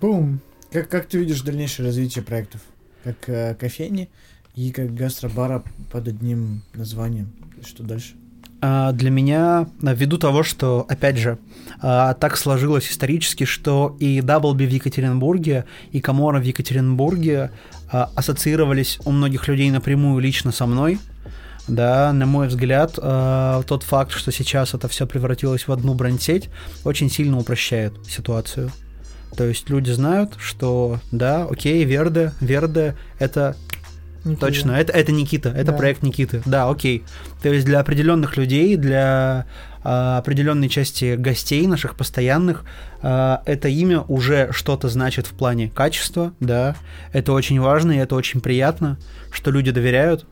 Бум! Как, как ты видишь дальнейшее развитие проектов? Как э, кофейни и как гастробара под одним названием? Что дальше? А, для меня, ввиду того, что, опять же, а, так сложилось исторически, что и Даблби в Екатеринбурге, и Камора в Екатеринбурге а, ассоциировались у многих людей напрямую лично со мной, да, на мой взгляд, тот факт, что сейчас это все превратилось в одну бренд-сеть, очень сильно упрощает ситуацию. То есть люди знают, что да, окей, Верде, Верде это Никита. Точно, это, это Никита, это да. проект Никиты. Да, окей. То есть для определенных людей, для а, определенной части гостей наших постоянных, а, это имя уже что-то значит в плане качества, да. Это очень важно и это очень приятно, что люди доверяют,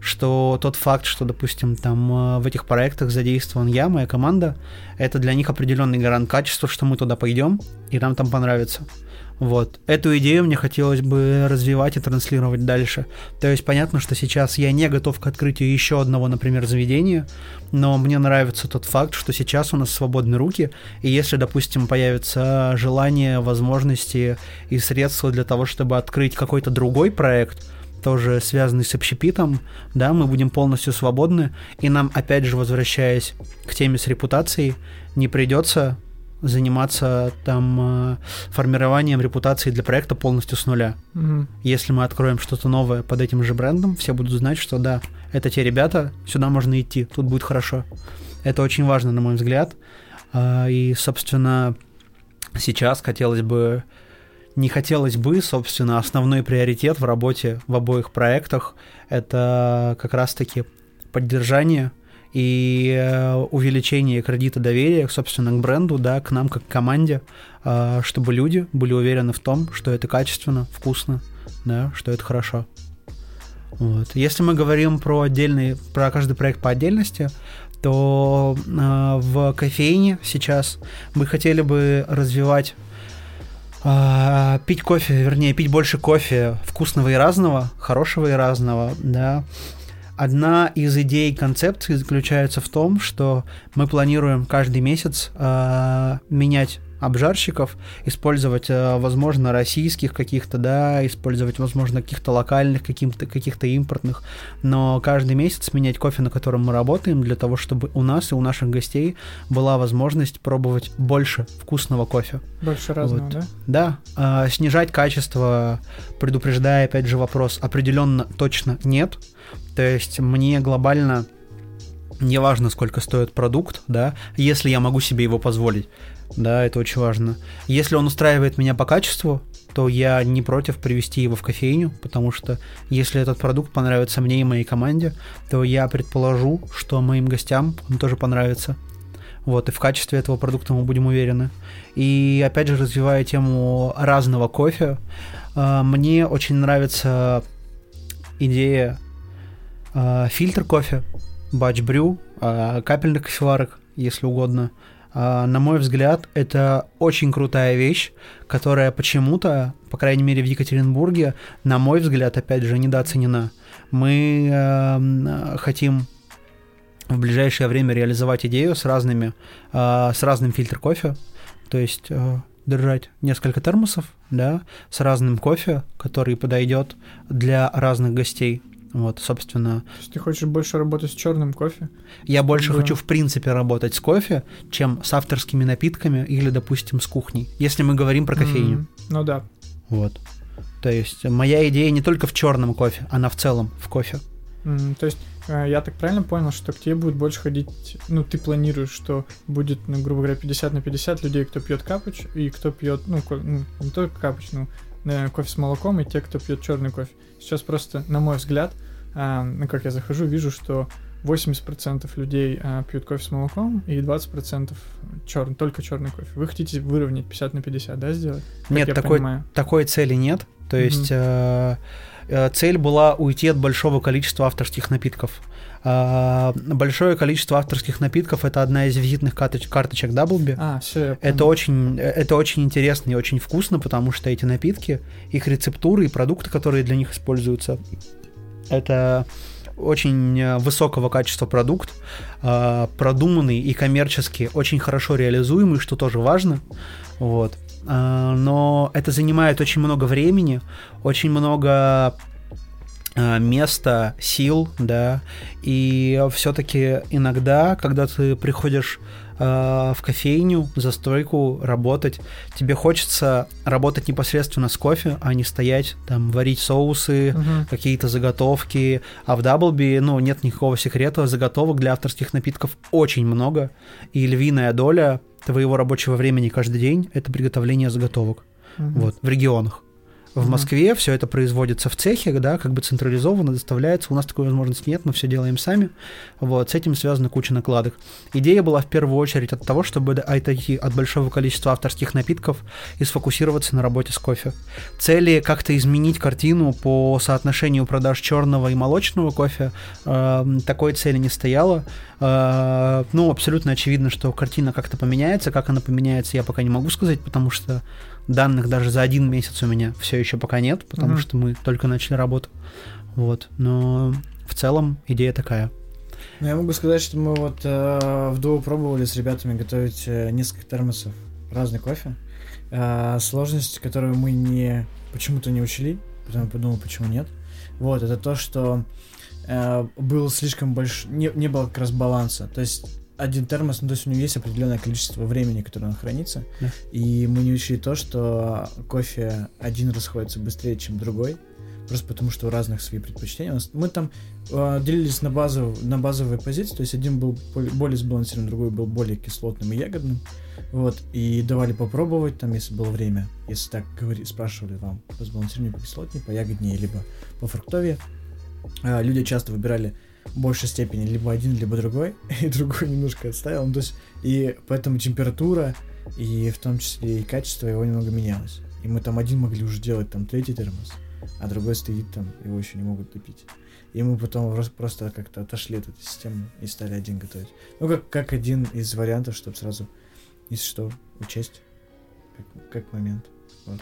что тот факт, что, допустим, там а, в этих проектах задействован я, моя команда, это для них определенный гарант качества, что мы туда пойдем и нам там понравится. Вот. Эту идею мне хотелось бы развивать и транслировать дальше. То есть понятно, что сейчас я не готов к открытию еще одного, например, заведения, но мне нравится тот факт, что сейчас у нас свободны руки, и если, допустим, появится желание, возможности и средства для того, чтобы открыть какой-то другой проект, тоже связанный с общепитом, да, мы будем полностью свободны, и нам, опять же, возвращаясь к теме с репутацией, не придется заниматься там э, формированием репутации для проекта полностью с нуля. Угу. Если мы откроем что-то новое под этим же брендом, все будут знать, что да, это те ребята, сюда можно идти, тут будет хорошо. Это очень важно, на мой взгляд. А, и, собственно, сейчас хотелось бы не хотелось бы, собственно, основной приоритет в работе в обоих проектах это как раз-таки поддержание и э, увеличение кредита доверия, собственно, к бренду, да, к нам как к команде, э, чтобы люди были уверены в том, что это качественно, вкусно, да, что это хорошо. Вот. Если мы говорим про отдельный, про каждый проект по отдельности, то э, в кофейне сейчас мы хотели бы развивать пить кофе, вернее, пить больше кофе вкусного и разного, хорошего и разного, да, Одна из идей концепции заключается в том, что мы планируем каждый месяц э, менять обжарщиков, использовать, э, возможно, российских каких-то, да, использовать, возможно, каких-то локальных, каких-то, каких-то импортных, но каждый месяц менять кофе, на котором мы работаем, для того, чтобы у нас и у наших гостей была возможность пробовать больше вкусного кофе. Больше разного, вот. да? Да. Э, снижать качество, предупреждая, опять же, вопрос, определенно точно нет, то есть мне глобально неважно, сколько стоит продукт, да, если я могу себе его позволить, да, это очень важно. Если он устраивает меня по качеству, то я не против привести его в кофейню, потому что если этот продукт понравится мне и моей команде, то я предположу, что моим гостям он тоже понравится. Вот, и в качестве этого продукта мы будем уверены. И опять же, развивая тему разного кофе, а, мне очень нравится идея а, фильтр кофе, батч брю, а, капельных кофеварок, если угодно. На мой взгляд, это очень крутая вещь, которая почему-то, по крайней мере в Екатеринбурге, на мой взгляд, опять же, недооценена. Мы э, хотим в ближайшее время реализовать идею с разными, э, с разным фильтр кофе, то есть э, держать несколько термосов, да, с разным кофе, который подойдет для разных гостей. Вот, собственно. То есть ты хочешь больше работать с черным кофе? Я больше да. хочу, в принципе, работать с кофе, чем с авторскими напитками или, допустим, с кухней, если мы говорим про кофейню. Mm, ну да. Вот. То есть моя идея не только в черном кофе, она в целом в кофе. Mm, то есть э, я так правильно понял, что к тебе будет больше ходить, ну, ты планируешь, что будет, ну, грубо говоря, 50 на 50 людей, кто пьет капуч, и кто пьет, ну, ко- ну не только капуч, э, кофе с молоком, и те, кто пьет черный кофе. Сейчас просто, на мой взгляд, э, ну, как я захожу, вижу, что 80% людей а, пьют кофе с молоком и 20% черный, только черный кофе. Вы хотите выровнять 50 на 50, да, сделать? Нет, такой, такой цели нет. То есть mm-hmm. э, цель была уйти от большого количества авторских напитков. Э, большое количество авторских напитков это одна из визитных карточ- карточек Даблби. А, все. Это очень, это очень интересно и очень вкусно, потому что эти напитки, их рецептуры и продукты, которые для них используются, это очень э, высокого качества продукт, э, продуманный и коммерчески очень хорошо реализуемый, что тоже важно. Вот. Э, но это занимает очень много времени, очень много места, сил, да, и все-таки иногда, когда ты приходишь э, в кофейню, за стойку работать. Тебе хочется работать непосредственно с кофе, а не стоять, там, варить соусы, uh-huh. какие-то заготовки. А в Даблби, ну, нет никакого секрета, заготовок для авторских напитков очень много, и львиная доля твоего рабочего времени каждый день — это приготовление заготовок. Uh-huh. Вот, в регионах. В Москве все это производится в цехе, да, как бы централизованно доставляется. У нас такой возможности нет, мы все делаем сами. Вот, с этим связана куча накладок. Идея была в первую очередь от того, чтобы отойти от большого количества авторских напитков и сфокусироваться на работе с кофе. Цели как-то изменить картину по соотношению продаж черного и молочного кофе э, такой цели не стояло. Э, ну, абсолютно очевидно, что картина как-то поменяется. Как она поменяется, я пока не могу сказать, потому что Данных даже за один месяц у меня все еще пока нет, потому угу. что мы только начали работу. Вот. Но в целом идея такая. Ну, я могу сказать, что мы вот э, в Дуо пробовали с ребятами готовить э, несколько термосов разный кофе. Э, сложность, которую мы не почему-то не учли, потом я подумал, почему нет. Вот, это то, что э, был слишком больш... не, не было как раз баланса. То есть один термос, ну, то есть у него есть определенное количество времени, которое он хранится, да. и мы не учли то, что кофе один расходится быстрее, чем другой, просто потому что у разных свои предпочтения. Мы там э, делились на, базу, на базовые позиции, то есть один был более сбалансированным, другой был более кислотным и ягодным, вот, и давали попробовать, там, если было время, если так говорили, спрашивали вам по сбалансированию, по кислотнее, по ягоднее, либо по фруктове, э, люди часто выбирали большей степени либо один, либо другой, *laughs* и другой немножко отставил. Ну, то есть, и поэтому температура, и в том числе и качество его немного менялось. И мы там один могли уже делать там третий термос, а другой стоит там, его еще не могут допить. И мы потом просто как-то отошли от этой системы и стали один готовить. Ну, как, как один из вариантов, чтобы сразу, если что, учесть, как, как момент. Вот.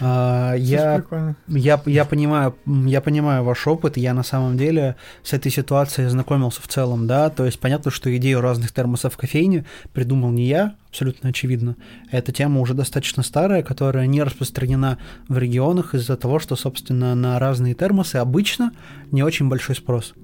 А, я, я, я, понимаю, я понимаю ваш опыт, я на самом деле с этой ситуацией знакомился в целом, да, то есть понятно, что идею разных термосов в кофейне придумал не я, абсолютно очевидно. Эта тема уже достаточно старая, которая не распространена в регионах из-за того, что, собственно, на разные термосы обычно не очень большой спрос.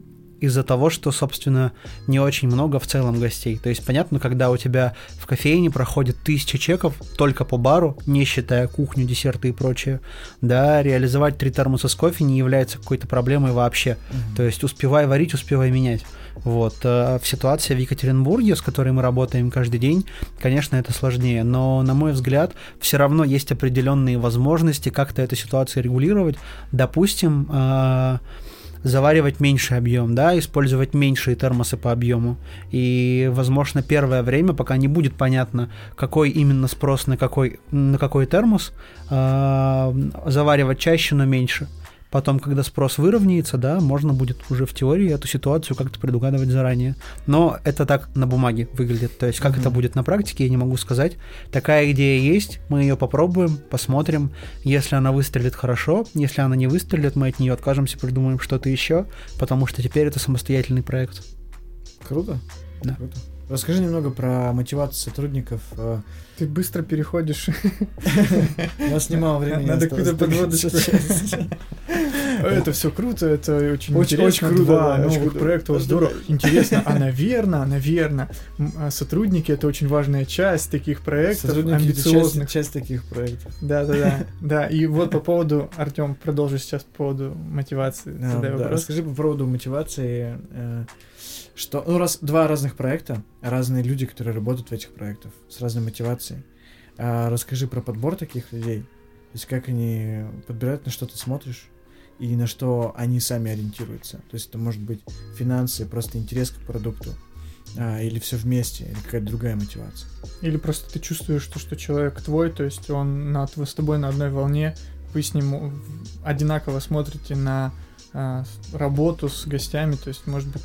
Из-за того, что, собственно, не очень много в целом гостей. То есть, понятно, когда у тебя в кофейне проходит тысяча чеков только по бару, не считая кухню, десерты и прочее, да, реализовать три термоса с кофе не является какой-то проблемой вообще. Mm-hmm. То есть, успевай варить, успевай менять. Вот. Э, в ситуации в Екатеринбурге, с которой мы работаем каждый день, конечно, это сложнее. Но, на мой взгляд, все равно есть определенные возможности как-то эту ситуацию регулировать. Допустим, э, заваривать меньший объем, да, использовать меньшие термосы по объему. И, возможно, первое время, пока не будет понятно, какой именно спрос на какой, на какой термос, э, заваривать чаще, но меньше. Потом, когда спрос выровняется, да, можно будет уже в теории эту ситуацию как-то предугадывать заранее. Но это так на бумаге выглядит. То есть, как mm-hmm. это будет на практике, я не могу сказать. Такая идея есть, мы ее попробуем, посмотрим. Если она выстрелит хорошо, если она не выстрелит, мы от нее откажемся, придумаем что-то еще, потому что теперь это самостоятельный проект. Круто. Да. Круто. Расскажи немного про мотивацию сотрудников. Ты быстро переходишь. У нас немало времени. Надо какую-то подводочку. *laughs* Это все круто, это очень очень, очень круто. Два новых проекта, здорово. Интересно, а *laughs* наверное, наверное, а сотрудники это очень важная часть таких проектов, амбициозных. Часть таких проектов. Да, да, да. Да, и вот по поводу, Артем, продолжи сейчас по поводу мотивации. Расскажи по поводу мотивации э, что, ну, раз, два разных проекта, разные люди, которые работают в этих проектах, с разной мотивацией. А, расскажи про подбор таких людей. То есть как они подбирают, на что ты смотришь, и на что они сами ориентируются. То есть это может быть финансы, просто интерес к продукту, а, или все вместе, или какая-то другая мотивация. Или просто ты чувствуешь, что, что человек твой, то есть он на, с тобой на одной волне, вы с ним одинаково смотрите на а, работу с гостями, то есть, может быть,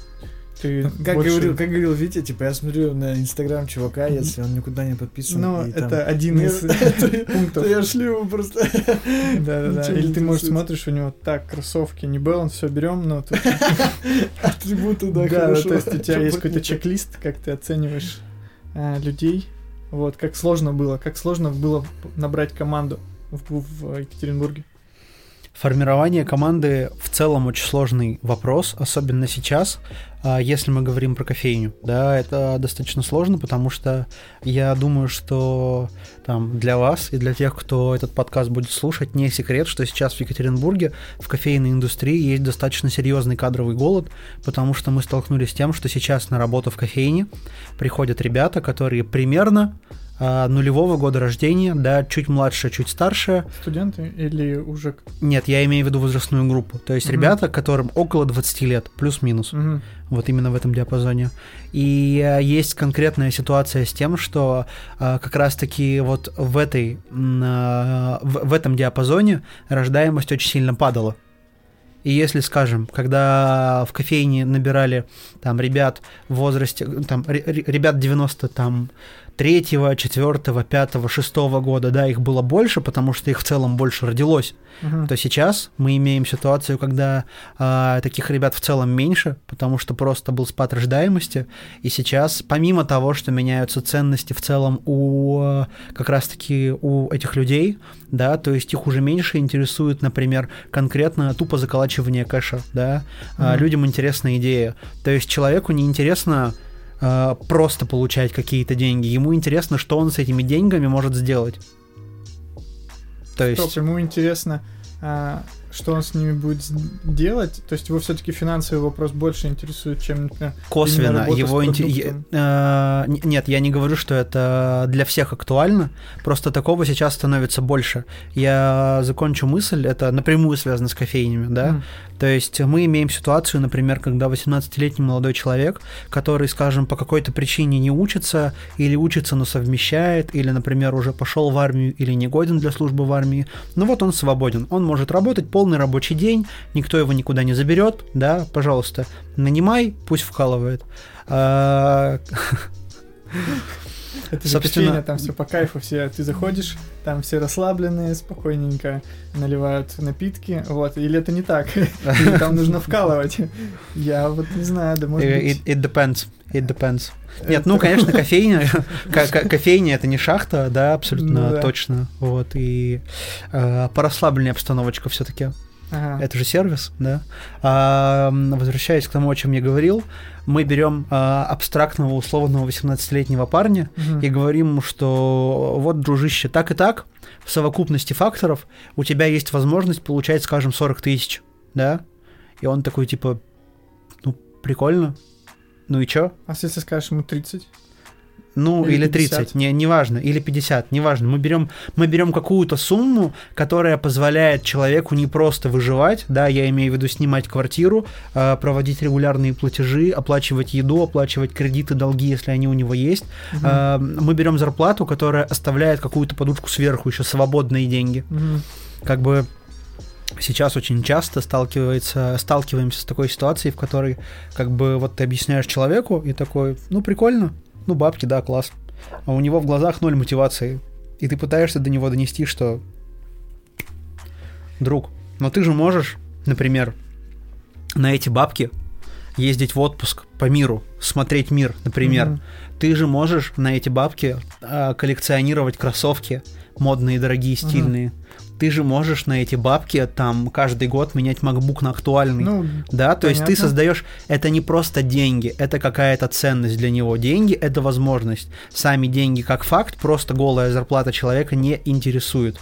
ты как, больше... говорил, как говорил Витя, типа, я смотрю на инстаграм чувака, если он никуда не подписан. Ну, это там... один из *laughs* *laughs* пунктов. Я шлю его просто. *laughs* Да-да-да. Или ты, может, смотришь у него, так, кроссовки, не баланс, все берем, но тут... Атрибуты, да, Да, то есть у тебя есть какой-то чек-лист, как ты оцениваешь а, людей. Вот, как сложно было, как сложно было набрать команду в Екатеринбурге. Формирование команды в целом очень сложный вопрос, особенно сейчас, а, если мы говорим про кофейню. Да, это достаточно сложно, потому что я думаю, что там для вас и для тех, кто этот подкаст будет слушать, не секрет, что сейчас в Екатеринбурге в кофейной индустрии есть достаточно серьезный кадровый голод, потому что мы столкнулись с тем, что сейчас на работу в кофейне приходят ребята, которые примерно нулевого года рождения, да, чуть младше, чуть старше. Студенты или уже... Нет, я имею в виду возрастную группу. То есть угу. ребята, которым около 20 лет, плюс-минус. Угу. Вот именно в этом диапазоне. И а, есть конкретная ситуация с тем, что а, как раз-таки вот в, этой, в, в этом диапазоне рождаемость очень сильно падала. И если, скажем, когда в кофейне набирали там ребят в возрасте, там ребят 90 там третьего, четвертого, пятого, шестого года, да, их было больше, потому что их в целом больше родилось, uh-huh. то сейчас мы имеем ситуацию, когда э, таких ребят в целом меньше, потому что просто был спад рождаемости, и сейчас, помимо того, что меняются ценности в целом у как раз-таки у этих людей, да, то есть их уже меньше интересует, например, конкретно тупо заколачивание кэша, да, uh-huh. людям интересна идея, то есть человеку не интересно э, просто получать какие-то деньги. Ему интересно, что он с этими деньгами может сделать. То есть... Стоп, ему интересно, а, что он с ними будет делать? То есть его все-таки финансовый вопрос больше интересует, чем, например, Косвенно. Его инте... э, Нет, я не говорю, что это для всех актуально, просто такого сейчас становится больше. Я закончу мысль, это напрямую связано с кофейнями, да? Mm. То есть мы имеем ситуацию, например, когда 18-летний молодой человек, который, скажем, по какой-то причине не учится, или учится, но совмещает, или, например, уже пошел в армию или не годен для службы в армии, ну вот он свободен, он может работать пол полный рабочий день, никто его никуда не заберет, да, пожалуйста, нанимай, пусть вкалывает. *laughs* *laughs* Это Собственно... там все по кайфу, все, ты заходишь, там все расслабленные, спокойненько наливают напитки, вот, или это не так, *laughs* или там нужно вкалывать. *laughs* Я вот не знаю, да может быть... It, it depends, it depends. Нет, ну, конечно, кофейня, кофейня это не шахта, да, абсолютно ну, да. точно, вот, и э, по расслабленнее обстановочка все-таки. Ага. это же сервис, да. А, возвращаясь к тому, о чем я говорил, мы берем а, абстрактного условного 18-летнего парня угу. и говорим ему, что вот, дружище, так и так, в совокупности факторов у тебя есть возможность получать, скажем, 40 тысяч, да, и он такой, типа, ну, прикольно, ну и чё? А если скажешь ему 30? Ну, или, или 30, не, неважно, или 50, неважно. Мы берем, мы берем какую-то сумму, которая позволяет человеку не просто выживать, да, я имею в виду снимать квартиру, э, проводить регулярные платежи, оплачивать еду, оплачивать кредиты, долги, если они у него есть. Угу. Мы берем зарплату, которая оставляет какую-то подушку сверху, еще свободные деньги. Угу. Как бы сейчас очень часто сталкивается, сталкиваемся с такой ситуацией, в которой как бы вот ты объясняешь человеку и такой, ну прикольно, ну, бабки, да, класс. А у него в глазах ноль мотивации. И ты пытаешься до него донести, что... Друг, но ты же можешь, например, на эти бабки ездить в отпуск по миру, смотреть мир, например. Mm-hmm. Ты же можешь на эти бабки э, коллекционировать кроссовки модные, дорогие, стильные. Mm-hmm ты же можешь на эти бабки там каждый год менять MacBook на актуальный. Ну, да, то понятно. есть ты создаешь это не просто деньги, это какая-то ценность для него. Деньги это возможность. Сами деньги как факт, просто голая зарплата человека не интересует.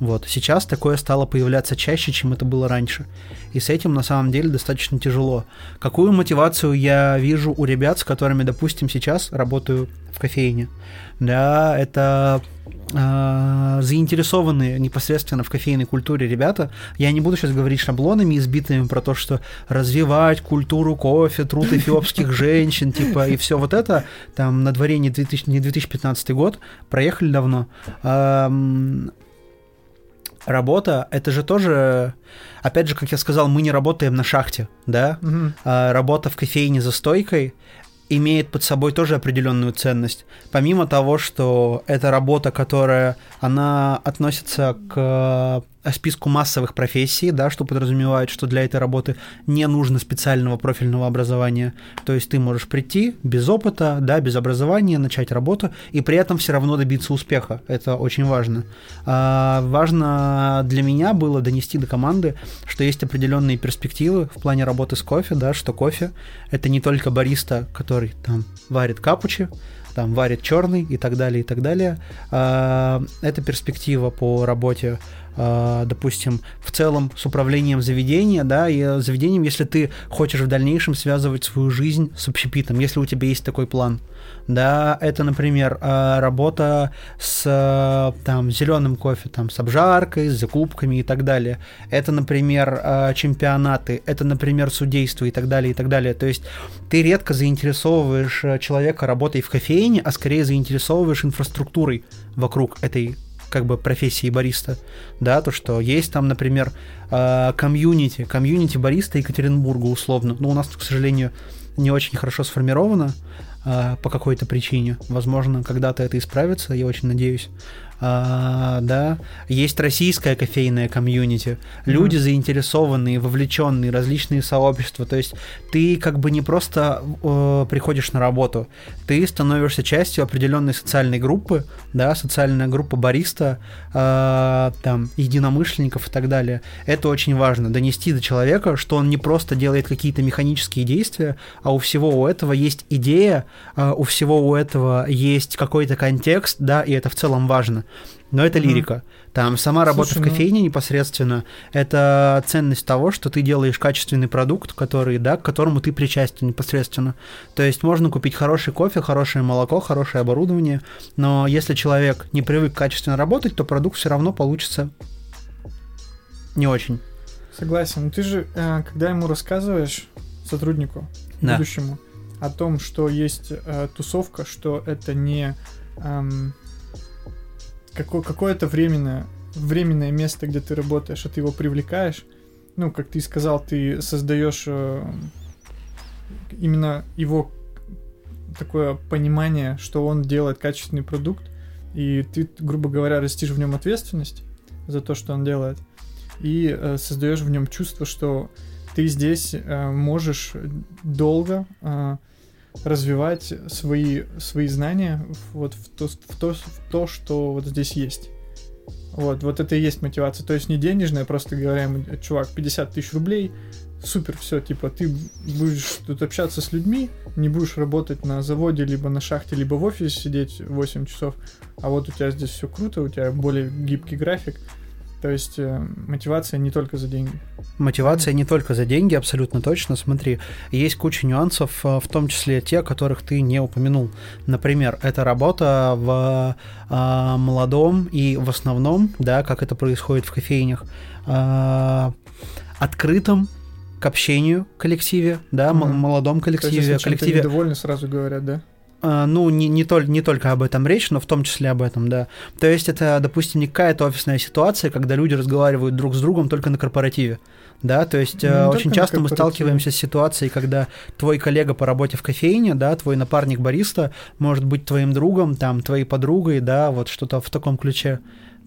Вот. Сейчас такое стало появляться чаще, чем это было раньше. И с этим на самом деле достаточно тяжело. Какую мотивацию я вижу у ребят, с которыми, допустим, сейчас работаю в кофейне? Да, это э, заинтересованные непосредственно в кофейной культуре ребята. Я не буду сейчас говорить шаблонами избитыми про то, что развивать культуру кофе, труд эфиопских женщин, типа, и все вот это. Там на дворе не, 2000, не 2015 год, проехали давно работа, это же тоже, опять же, как я сказал, мы не работаем на шахте, да, угу. а, работа в кофейне за стойкой имеет под собой тоже определенную ценность. Помимо того, что это работа, которая, она относится к списку массовых профессий, да, что подразумевает, что для этой работы не нужно специального профильного образования. То есть ты можешь прийти без опыта, да, без образования, начать работу и при этом все равно добиться успеха. Это очень важно. А, важно для меня было донести до команды, что есть определенные перспективы в плане работы с кофе, да, что кофе это не только бариста, который там варит капучи, там варит черный и так далее, и так далее. А, это перспектива по работе а, допустим, в целом с управлением заведения, да, и заведением, если ты хочешь в дальнейшем связывать свою жизнь с общепитом, если у тебя есть такой план. Да, это, например, а, работа с там зеленым кофе, там с обжаркой, с закупками и так далее. Это, например, а, чемпионаты, это, например, судейство и так далее, и так далее. То есть ты редко заинтересовываешь человека работой в кофейне, а скорее заинтересовываешь инфраструктурой вокруг этой как бы профессии бариста, да, то, что есть там, например, комьюнити, комьюнити бариста Екатеринбурга условно, но у нас, к сожалению, не очень хорошо сформировано по какой-то причине. Возможно, когда-то это исправится, я очень надеюсь а, да, есть российская кофейная комьюнити, люди mm-hmm. заинтересованные, вовлеченные, различные сообщества. То есть ты как бы не просто э, приходишь на работу, ты становишься частью определенной социальной группы, да, социальная группа бариста, э, там, единомышленников и так далее. Это очень важно, донести до человека, что он не просто делает какие-то механические действия, а у всего у этого есть идея, э, у всего у этого есть какой-то контекст, да, и это в целом важно. Но это лирика. Там сама работа Слушай, в кофейне ну... непосредственно это ценность того, что ты делаешь качественный продукт, который, да, к которому ты причастен непосредственно. То есть можно купить хороший кофе, хорошее молоко, хорошее оборудование, но если человек не привык качественно работать, то продукт все равно получится не очень. Согласен. Но ты же, э, когда ему рассказываешь сотруднику, да. будущему, о том, что есть э, тусовка, что это не эм, какое- какое-то временное, временное место, где ты работаешь, а ты его привлекаешь. Ну, как ты сказал, ты создаешь э, именно его такое понимание, что он делает качественный продукт, и ты, грубо говоря, растишь в нем ответственность за то, что он делает, и э, создаешь в нем чувство, что ты здесь э, можешь долго э, развивать свои, свои знания вот в то, в, то, в то, что вот здесь есть. Вот, вот это и есть мотивация. То есть не денежная, просто говорим, чувак, 50 тысяч рублей, супер, все, типа, ты будешь тут общаться с людьми, не будешь работать на заводе, либо на шахте, либо в офисе сидеть 8 часов, а вот у тебя здесь все круто, у тебя более гибкий график, то есть э, мотивация не только за деньги. Мотивация не только за деньги, абсолютно точно. Смотри, есть куча нюансов, э, в том числе те, которых ты не упомянул. Например, это работа в э, молодом и в основном, да, как это происходит в кофейнях, э, открытом к общению коллективе, да, mm-hmm. молодом коллективе, То есть, если коллективе. недовольны, сразу говорят, да? А, ну, не, не, толь, не только об этом речь, но в том числе об этом, да. То есть это, допустим, не какая-то офисная ситуация, когда люди разговаривают друг с другом только на корпоративе. Да, то есть ну, очень часто мы сталкиваемся с ситуацией, когда твой коллега по работе в кофейне, да, твой напарник бариста может быть твоим другом, там, твоей подругой, да, вот что-то в таком ключе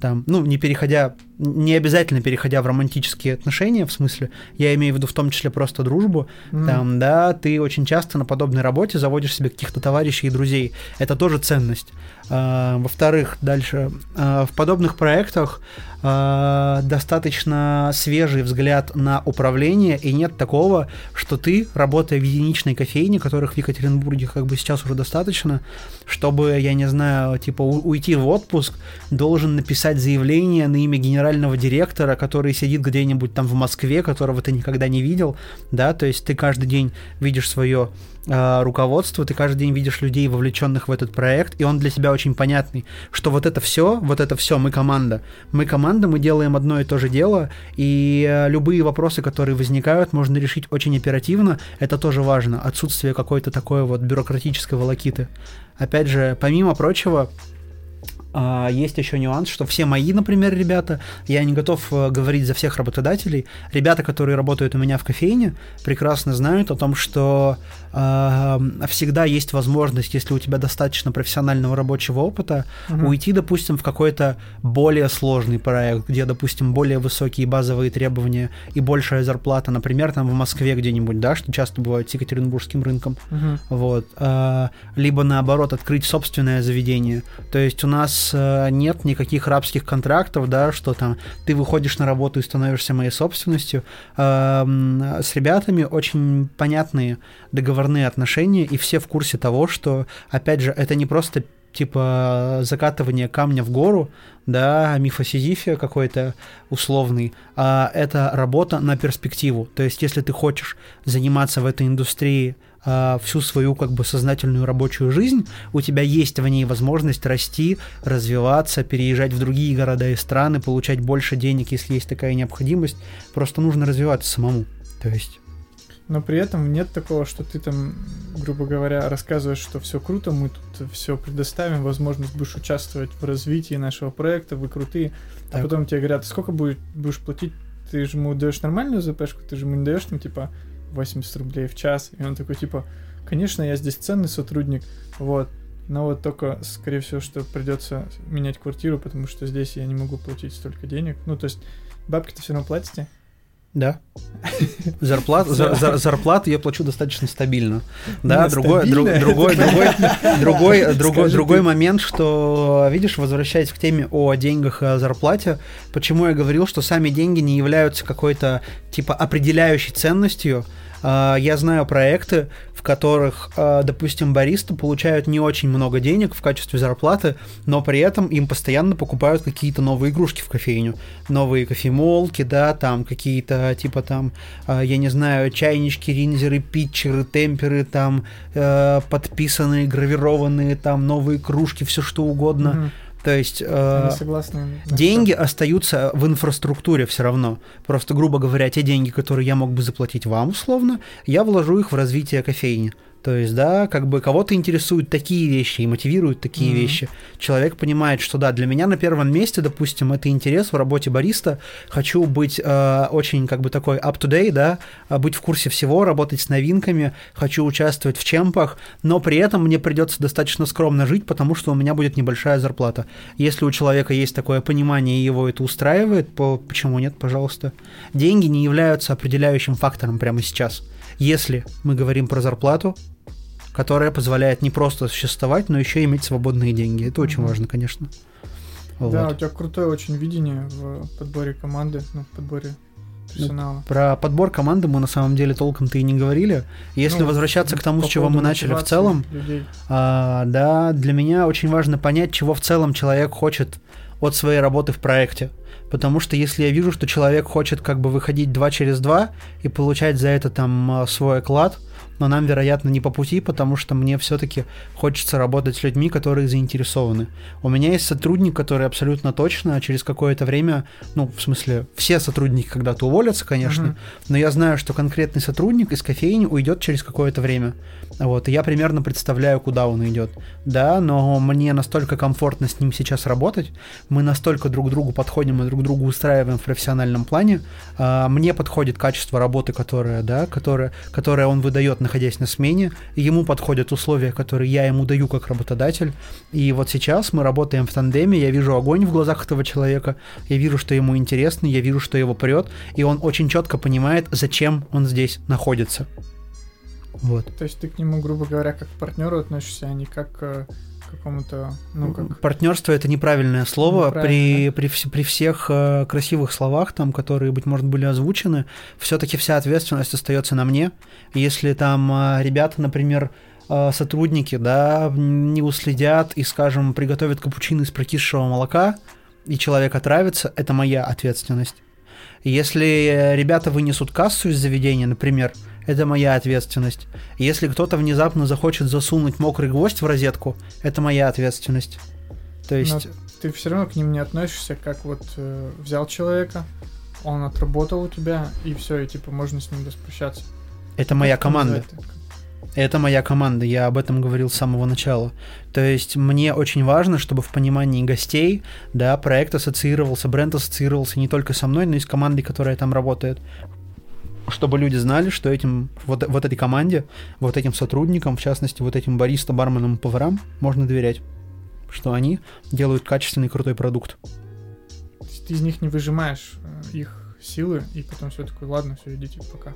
там, ну, не переходя, не обязательно переходя в романтические отношения, в смысле, я имею в виду в том числе просто дружбу, mm. там, да, ты очень часто на подобной работе заводишь себе каких-то товарищей и друзей. Это тоже ценность. А, во-вторых, дальше, а, в подобных проектах а, достаточно свежий взгляд на управление, и нет такого, что ты, работая в единичной кофейне, которых в Екатеринбурге как бы сейчас уже достаточно, чтобы, я не знаю, типа уйти в отпуск, должен написать заявление на имя генерального директора, который сидит где-нибудь там в Москве, которого ты никогда не видел, да, то есть ты каждый день видишь свое э, руководство, ты каждый день видишь людей, вовлеченных в этот проект, и он для тебя очень понятный, что вот это все, вот это все, мы команда. Мы команда, мы делаем одно и то же дело, и э, любые вопросы, которые возникают, можно решить очень оперативно, это тоже важно, отсутствие какой-то такой вот бюрократической волокиты. Опять же, помимо прочего, а, есть еще нюанс, что все мои, например, ребята, я не готов э, говорить за всех работодателей, ребята, которые работают у меня в кофейне, прекрасно знают о том, что э, всегда есть возможность, если у тебя достаточно профессионального рабочего опыта, угу. уйти, допустим, в какой-то более сложный проект, где, допустим, более высокие базовые требования и большая зарплата, например, там в Москве где-нибудь, да, что часто бывает с екатеринбургским рынком, угу. вот, э, либо наоборот открыть собственное заведение. То есть у нас Э, нет никаких рабских контрактов, да, что там ты выходишь на работу и становишься моей собственностью. С ребятами очень понятные договорные отношения, и все в курсе того, что, опять же, это не просто типа закатывание камня в гору, да, мифосизифия какой-то условный, а это работа на перспективу. То есть, если ты хочешь заниматься в этой индустрии а, всю свою как бы сознательную рабочую жизнь, у тебя есть в ней возможность расти, развиваться, переезжать в другие города и страны, получать больше денег, если есть такая необходимость. Просто нужно развиваться самому. То есть но при этом нет такого, что ты там, грубо говоря, рассказываешь, что все круто, мы тут все предоставим, возможность будешь участвовать в развитии нашего проекта, вы крутые, а так. а потом тебе говорят, сколько будет, будешь платить, ты же ему даешь нормальную ЗПшку, ты же ему не даешь там типа 80 рублей в час. И он такой, типа, конечно, я здесь ценный сотрудник, вот, но вот только, скорее всего, что придется менять квартиру, потому что здесь я не могу платить столько денег. Ну, то есть, бабки-то все равно платите. Да. Зарплат, зар, зар, зарплату я плачу достаточно стабильно. Да, другой, друг, другой, другой, другой, другой, другой момент, что, видишь, возвращаясь к теме о деньгах о зарплате, почему я говорил, что сами деньги не являются какой-то типа определяющей ценностью, я знаю проекты, в которых, а, допустим, баристы получают не очень много денег в качестве зарплаты, но при этом им постоянно покупают какие-то новые игрушки в кофейню. Новые кофемолки, да, там какие-то, типа там, а, я не знаю, чайнички, ринзеры, питчеры, темперы, там подписанные, гравированные, там новые кружки, все что угодно. Mm-hmm. То есть э, деньги все. остаются в инфраструктуре все равно. Просто, грубо говоря, те деньги, которые я мог бы заплатить вам условно, я вложу их в развитие кофейни. То есть, да, как бы кого-то интересуют такие вещи и мотивируют такие mm-hmm. вещи. Человек понимает, что да, для меня на первом месте, допустим, это интерес в работе бариста. Хочу быть э, очень как бы такой up-to-date, да, а быть в курсе всего, работать с новинками, хочу участвовать в чемпах, но при этом мне придется достаточно скромно жить, потому что у меня будет небольшая зарплата. Если у человека есть такое понимание и его это устраивает, то почему нет, пожалуйста. Деньги не являются определяющим фактором прямо сейчас. Если мы говорим про зарплату, которая позволяет не просто существовать, но еще иметь свободные деньги. Это очень mm-hmm. важно, конечно. Да, вот. у тебя крутое очень видение в подборе команды, ну, в подборе персонала. Ну, про подбор команды мы на самом деле толком-то и не говорили. Если ну, возвращаться к тому, с чего мы начали в целом, а, да, для меня очень важно понять, чего в целом человек хочет от своей работы в проекте. Потому что если я вижу, что человек хочет как бы выходить два через два и получать за это там а, свой оклад, но нам, вероятно, не по пути, потому что мне все-таки хочется работать с людьми, которые заинтересованы. У меня есть сотрудник, который абсолютно точно через какое-то время, ну, в смысле, все сотрудники когда-то уволятся, конечно, uh-huh. но я знаю, что конкретный сотрудник из кофейни уйдет через какое-то время. Вот, и я примерно представляю, куда он идет. Да, но мне настолько комфортно с ним сейчас работать, мы настолько друг другу подходим и друг другу устраиваем в профессиональном плане. А, мне подходит качество работы, которое, да, которое, которое он выдает находясь на смене, ему подходят условия, которые я ему даю как работодатель. И вот сейчас мы работаем в тандеме, я вижу огонь в глазах этого человека, я вижу, что ему интересно, я вижу, что его прет, и он очень четко понимает, зачем он здесь находится. Вот. То есть ты к нему, грубо говоря, как к партнеру относишься, а не как э, какому-то, ну как... Партнерство это неправильное слово. При, при, при всех э, красивых словах, там, которые, быть может, были озвучены, все-таки вся ответственность остается на мне. Если там э, ребята, например, э, сотрудники, да, не уследят и, скажем, приготовят капучино из прокисшего молока, и человек отравится, это моя ответственность. Если ребята вынесут кассу из заведения, например, это моя ответственность. Если кто-то внезапно захочет засунуть мокрый гвоздь в розетку, это моя ответственность. То есть... Но ты все равно к ним не относишься, как вот э, взял человека, он отработал у тебя, и все, и типа можно с ним распрощаться. Это моя команда. Это моя команда, я об этом говорил с самого начала. То есть мне очень важно, чтобы в понимании гостей, да, проект ассоциировался, бренд ассоциировался не только со мной, но и с командой, которая там работает чтобы люди знали, что этим, вот, вот этой команде, вот этим сотрудникам, в частности, вот этим бариста, барменам, поварам можно доверять, что они делают качественный крутой продукт. Ты из них не выжимаешь э, их силы, и потом все такое, ладно, все, идите пока.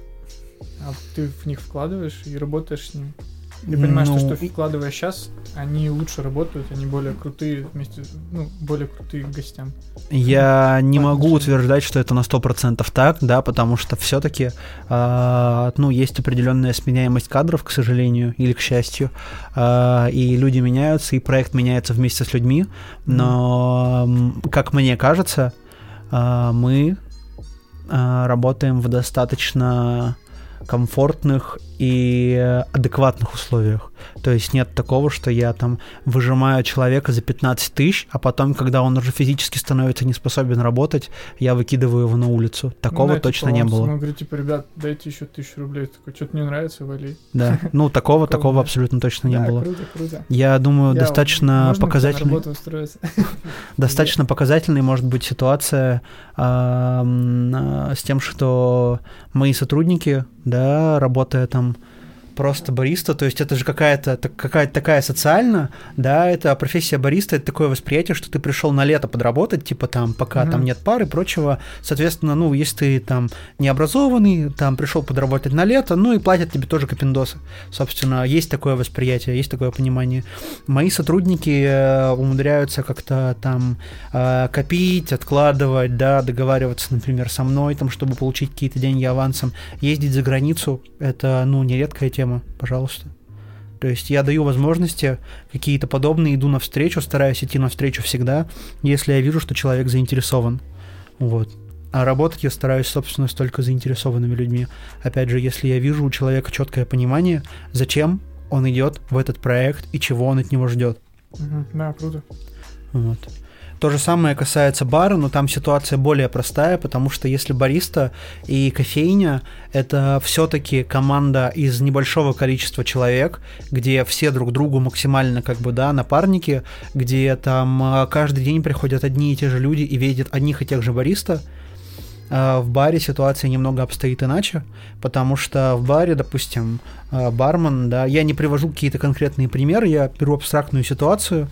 А ты в них вкладываешь и работаешь с ними. Ты понимаешь, ну, что, что вкладывая сейчас, они лучше работают, они более крутые вместе, ну, более крутые к гостям. Я не могу утверждать, что это на 100% так, да, потому что все-таки, э, а, ну, есть определенная сменяемость кадров, к сожалению, или к счастью, э, и люди меняются, и проект меняется вместе с людьми, но, mm. как мне кажется, э, мы э, работаем в достаточно комфортных и адекватных условиях. То есть нет такого, что я там выжимаю человека за 15 тысяч, а потом, когда он уже физически становится не способен работать, я выкидываю его на улицу. Такого ну, точно типа, не было. Он говорит, типа, ребят, дайте еще тысячу рублей. Такой, что-то не нравится, вали. Да, ну *laughs* такого, такого абсолютно точно не было. круто, круто. Я думаю, достаточно показательный... *laughs* Достаточно показательной может быть ситуация с тем, что мои сотрудники, да, работая там просто бариста, то есть это же какая-то какая такая социальная, да, это профессия бариста, это такое восприятие, что ты пришел на лето подработать, типа там, пока mm-hmm. там нет пары и прочего, соответственно, ну, если ты там необразованный, там пришел подработать на лето, ну и платят тебе тоже капиндосы, собственно, есть такое восприятие, есть такое понимание. Мои сотрудники э, умудряются как-то там э, копить, откладывать, да, договариваться, например, со мной, там, чтобы получить какие-то деньги авансом, ездить за границу, это, ну, нередкая тема тема, пожалуйста. То есть я даю возможности какие-то подобные, иду навстречу, стараюсь идти навстречу всегда, если я вижу, что человек заинтересован. Вот. А работать я стараюсь, собственно, с только заинтересованными людьми. Опять же, если я вижу у человека четкое понимание, зачем он идет в этот проект и чего он от него ждет. Да, круто. Вот. То же самое касается бара, но там ситуация более простая, потому что если бариста и кофейня — это все-таки команда из небольшого количества человек, где все друг другу максимально как бы, да, напарники, где там а, каждый день приходят одни и те же люди и видят одних и тех же бариста, а, в баре ситуация немного обстоит иначе, потому что в баре, допустим, а, бармен, да, я не привожу какие-то конкретные примеры, я беру абстрактную ситуацию,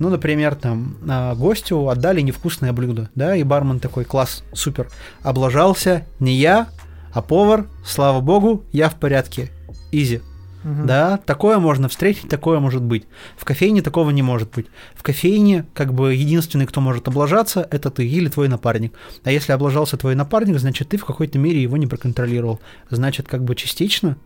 ну, например, там а, гостю отдали невкусное блюдо, да, и бармен такой, класс, супер, облажался не я, а повар, слава богу, я в порядке, изи. Угу. Да, такое можно встретить, такое может быть. В кофейне такого не может быть. В кофейне, как бы, единственный, кто может облажаться, это ты или твой напарник. А если облажался твой напарник, значит, ты в какой-то мере его не проконтролировал. Значит, как бы частично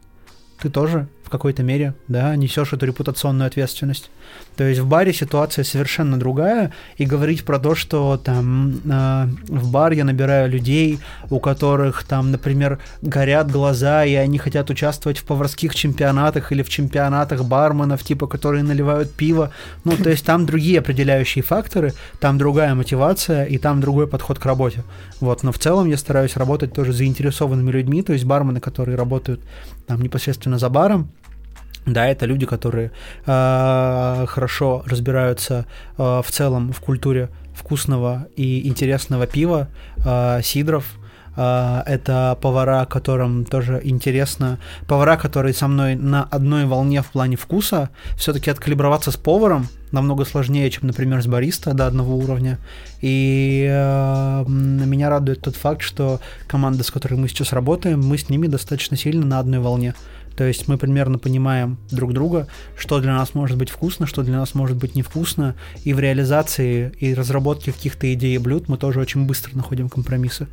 ты тоже в какой-то мере, да, несешь эту репутационную ответственность. То есть в баре ситуация совершенно другая, и говорить про то, что там э, в бар я набираю людей, у которых там, например, горят глаза, и они хотят участвовать в поварских чемпионатах или в чемпионатах барменов, типа, которые наливают пиво. Ну, то есть там другие определяющие факторы, там другая мотивация, и там другой подход к работе. Вот, но в целом я стараюсь работать тоже с заинтересованными людьми, то есть бармены, которые работают там непосредственно за баром, да, это люди, которые э, хорошо разбираются э, в целом в культуре вкусного и интересного пива, э, сидров. Это повара, которым тоже интересно. Повара, которые со мной на одной волне в плане вкуса. Все-таки откалиброваться с поваром намного сложнее, чем, например, с бариста до одного уровня. И э, меня радует тот факт, что команда, с которой мы сейчас работаем, мы с ними достаточно сильно на одной волне. То есть мы примерно понимаем друг друга, что для нас может быть вкусно, что для нас может быть невкусно, и в реализации и разработке каких-то идей и блюд мы тоже очень быстро находим компромиссы.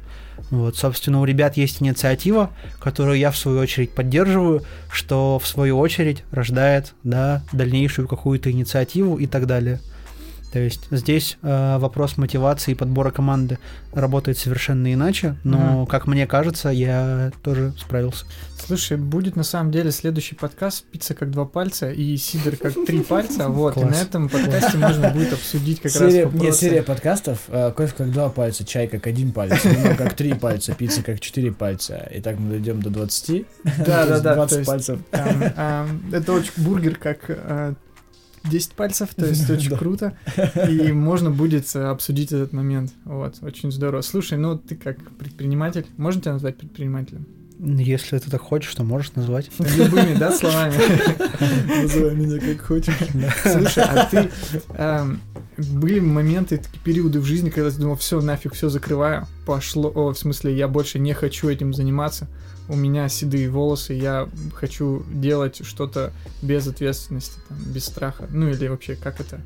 Вот, собственно, у ребят есть инициатива, которую я в свою очередь поддерживаю, что в свою очередь рождает да, дальнейшую какую-то инициативу и так далее. То есть здесь э, вопрос мотивации и подбора команды работает совершенно иначе, но, mm как мне кажется, я тоже справился. Слушай, будет на самом деле следующий подкаст «Пицца как два пальца» и «Сидор как три пальца». Вот, и на этом подкасте можно будет обсудить как раз Нет, серия подкастов э, «Кофе как два пальца», «Чай как один палец», «Вино как три пальца», «Пицца как четыре пальца». И так мы дойдем до 20. Да-да-да. 20 пальцев. Это очень бургер как э, 10 пальцев, то *laughs* есть очень круто. И можно будет э, обсудить этот момент. Вот, очень здорово. Слушай, ну ты как предприниматель, можно тебя назвать предпринимателем? Если ты так хочешь, то можешь назвать. Любыми, да, словами? *laughs* Называй меня как хочешь. Слушай, а ты... Эм, были моменты, такие периоды в жизни, когда ты думал, все, нафиг, все закрываю, пошло, в смысле, я больше не хочу этим заниматься, у меня седые волосы, я хочу делать что-то без ответственности, там, без страха. Ну или вообще, как это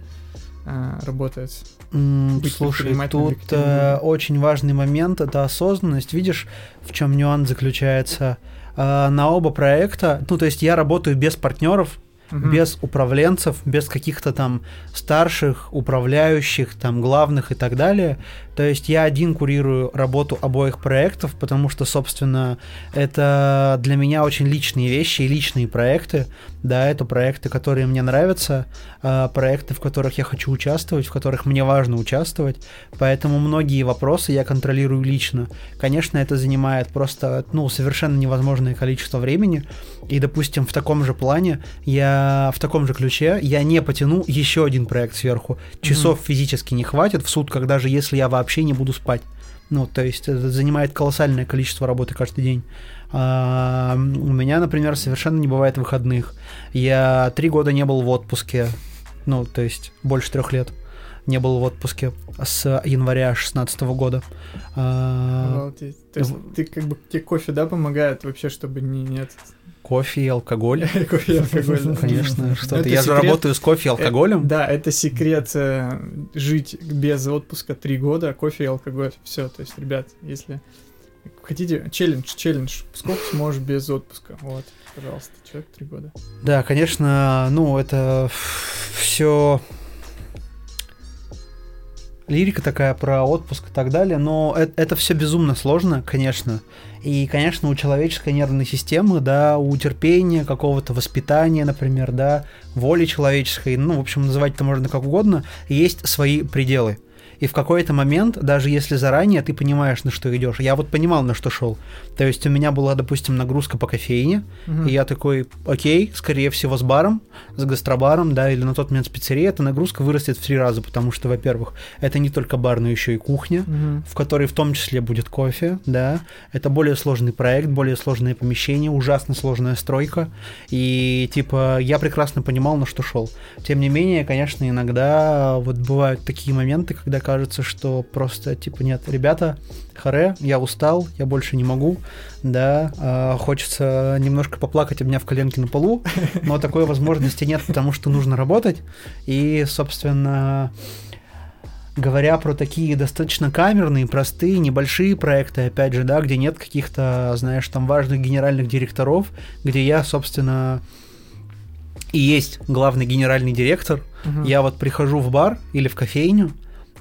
а, работает? Mm, слушай, тут э, очень важный момент это осознанность. Видишь, в чем нюанс заключается? Э, на оба проекта, ну то есть я работаю без партнеров, угу. без управленцев, без каких-то там старших, управляющих, там главных и так далее. То есть я один курирую работу обоих проектов, потому что, собственно, это для меня очень личные вещи и личные проекты. Да, это проекты, которые мне нравятся, а, проекты, в которых я хочу участвовать, в которых мне важно участвовать. Поэтому многие вопросы я контролирую лично. Конечно, это занимает просто, ну, совершенно невозможное количество времени. И, допустим, в таком же плане, я в таком же ключе, я не потяну еще один проект сверху. Часов mm-hmm. физически не хватит в сутках, даже если я вообще не буду спать. Ну, то есть это занимает колоссальное количество работы каждый день. А, у меня, например, совершенно не бывает выходных. Я три года не был в отпуске. Ну, то есть больше трех лет не был в отпуске с января 2016 года. А, То есть ты как бы тебе кофе, да, помогает вообще, чтобы не нет кофе и алкоголь. *laughs* кофе и алкоголь. Конечно, что-то. Я же работаю с кофе и алкоголем. Да, это секрет э, жить без отпуска три года, кофе и алкоголь. Все, то есть, ребят, если хотите, челлендж, челлендж, сколько сможешь без отпуска, вот, пожалуйста, человек три года. Да, конечно, ну, это все лирика такая про отпуск и так далее, но это, это все безумно сложно, конечно. И, конечно, у человеческой нервной системы, да, у терпения, какого-то воспитания, например, да, воли человеческой, ну, в общем, называть это можно как угодно, есть свои пределы и в какой-то момент, даже если заранее ты понимаешь, на что идешь, я вот понимал, на что шел. То есть у меня была, допустим, нагрузка по кофейне, угу. и я такой, окей, скорее всего, с баром, с гастробаром, да, или на тот момент с пиццерией, эта нагрузка вырастет в три раза, потому что, во-первых, это не только бар, но еще и кухня, угу. в которой в том числе будет кофе, да, это более сложный проект, более сложное помещение, ужасно сложная стройка, и, типа, я прекрасно понимал, на что шел. Тем не менее, конечно, иногда вот бывают такие моменты, когда кажется, что просто, типа, нет, ребята, харе, я устал, я больше не могу, да, э, хочется немножко поплакать, обняв коленки на полу, но такой возможности нет, потому что нужно работать, и, собственно, говоря про такие достаточно камерные, простые, небольшие проекты, опять же, да, где нет каких-то, знаешь, там важных генеральных директоров, где я, собственно, и есть главный генеральный директор, угу. я вот прихожу в бар или в кофейню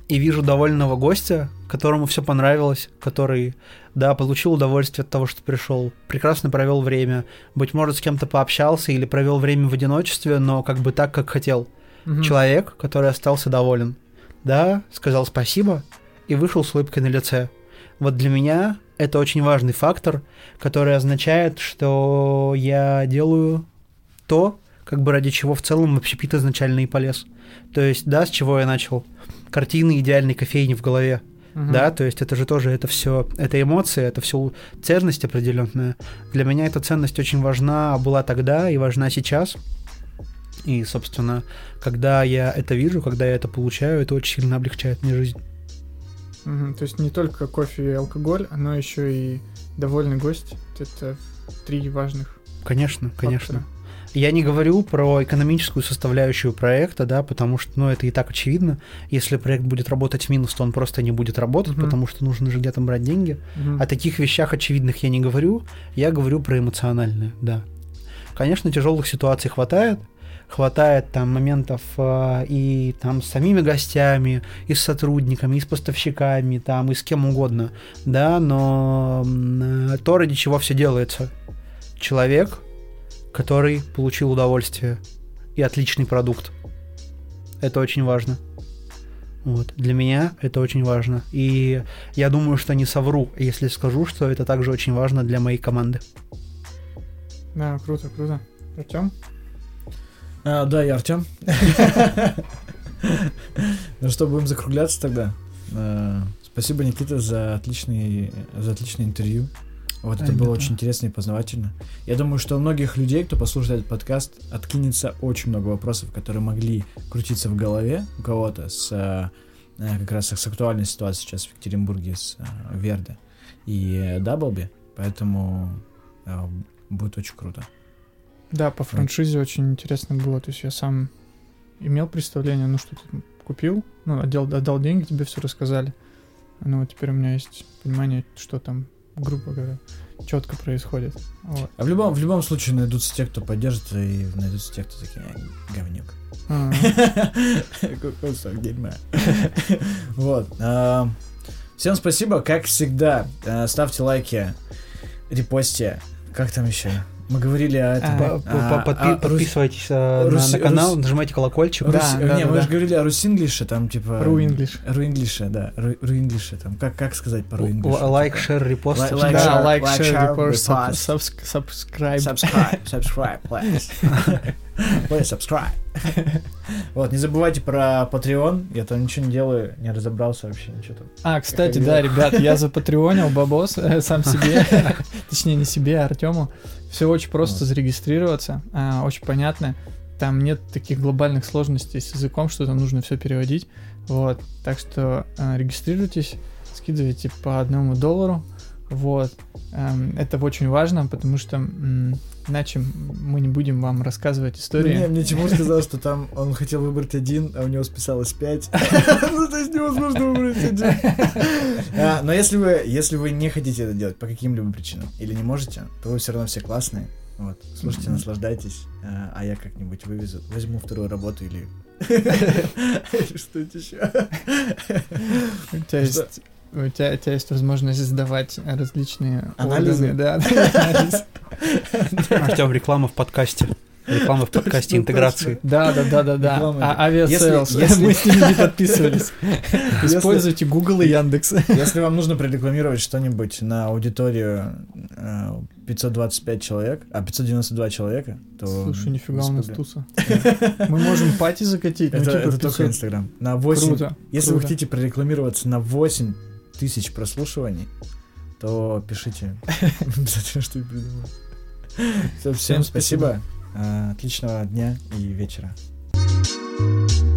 и вижу довольного гостя, которому все понравилось, который, да, получил удовольствие от того, что пришел, прекрасно провел время, быть может, с кем-то пообщался или провел время в одиночестве, но как бы так, как хотел. Угу. Человек, который остался доволен да, сказал спасибо и вышел с улыбкой на лице. Вот для меня это очень важный фактор, который означает, что я делаю то, как бы ради чего в целом общепит изначально и полез. То есть, да, с чего я начал? Картины идеальной кофейни в голове. Uh-huh. Да, то есть это же тоже это все, это эмоции, это все ценность определенная. Для меня эта ценность очень важна была тогда и важна сейчас. И, собственно, когда я это вижу, когда я это получаю, это очень сильно облегчает мне жизнь. Угу, то есть не только кофе и алкоголь, но еще и довольный гость. Это три важных. Конечно, фактора. конечно. Я не говорю про экономическую составляющую проекта, да, потому что, ну, это и так очевидно. Если проект будет работать в минус, то он просто не будет работать, uh потому что нужно же где-то брать деньги. uh О таких вещах очевидных я не говорю. Я говорю про эмоциональные, да. Конечно, тяжелых ситуаций хватает, хватает там моментов э, и там с самими гостями, и с сотрудниками, и с поставщиками, там, и с кем угодно, да, но э, то, ради чего все делается. Человек, который получил удовольствие и отличный продукт. Это очень важно. Вот. Для меня это очень важно. И я думаю, что не совру, если скажу, что это также очень важно для моей команды. Да, круто, круто. Артем? А, да, я Артем. Ну что, будем закругляться тогда. А, спасибо, Никита, за отличный, за отличное интервью. Вот это было очень интересно и познавательно. Я думаю, что у многих людей, кто послушает этот подкаст, откинется очень много вопросов, которые могли крутиться в голове у кого-то с а, как раз с актуальной ситуацией сейчас в Екатеринбурге с а, Верде и Даблби. Поэтому будет очень круто. Да, по франшизе очень интересно было. То есть я сам имел представление, ну что ты купил, ну, отдел, отдал деньги, тебе все рассказали. Ну, вот теперь у меня есть понимание, что там, грубо говоря, четко происходит. Вот. А в любом, в любом случае найдутся те, кто поддержит, и найдутся те, кто такие, говнюк. *laughs* Кусок дерьма. *laughs* Вот. А, всем спасибо, как всегда. А, ставьте лайки, репосте. Как там еще? Мы говорили о этом. А, а, подпи- а, подписывайтесь а, Рус... на, на канал, Рус... нажимайте колокольчик. Рус... Да, да, не, да, мы да. же говорили о Русинглише, там типа... Руинглиш. Руинглише, да. Руинглише, там. Как, как сказать по Руинглишу? Лайк, шер, репост. Да, лайк, share, репост, subscribe. Subscribe, subscribe, please. Please subscribe. Вот, не забывайте про Patreon. Я там ничего не делаю, не разобрался вообще ничего там. А, кстати, да, ребят, я *laughs* запатреонил бабос э, сам себе. *laughs* Точнее, не себе, а Артему. Все очень просто зарегистрироваться, а, очень понятно. Там нет таких глобальных сложностей с языком, что там нужно все переводить. Вот, так что а, регистрируйтесь, скидывайте по одному доллару. Вот, эм, это очень важно, потому что Иначе мы не будем вам рассказывать истории. Ну, не, мне *laughs* Тимур сказал, что там он хотел выбрать один, а у него списалось пять. *laughs* Ну, то есть невозможно выбрать один. А, но если вы, если вы не хотите это делать по каким-либо причинам или не можете, то вы все равно все классные. Вот, слушайте, наслаждайтесь, а, а я как-нибудь вывезу, возьму вторую работу или *laughs* что-нибудь еще. У тебя есть у тебя, у тебя есть возможность сдавать различные анализы. Органы, да, *laughs* Артем, реклама в подкасте. Реклама в подкасте интеграции. Да, да, да, да, да. А авиасейлс. Мы с ними не подписывались. *laughs* Используйте Google и Яндекс. Если вам нужно прорекламировать что-нибудь на аудиторию 525 э, человек, а 592 человека, то... Слушай, нифига у нас туса. Мы можем пати закатить. Ну, это, типа только Инстаграм. На 8... Круто. Если вы хотите прорекламироваться на 8 тысяч прослушиваний, то пишите. *laughs* Обязательно что придумаю. Всем спасибо. А, отличного дня и вечера. thank you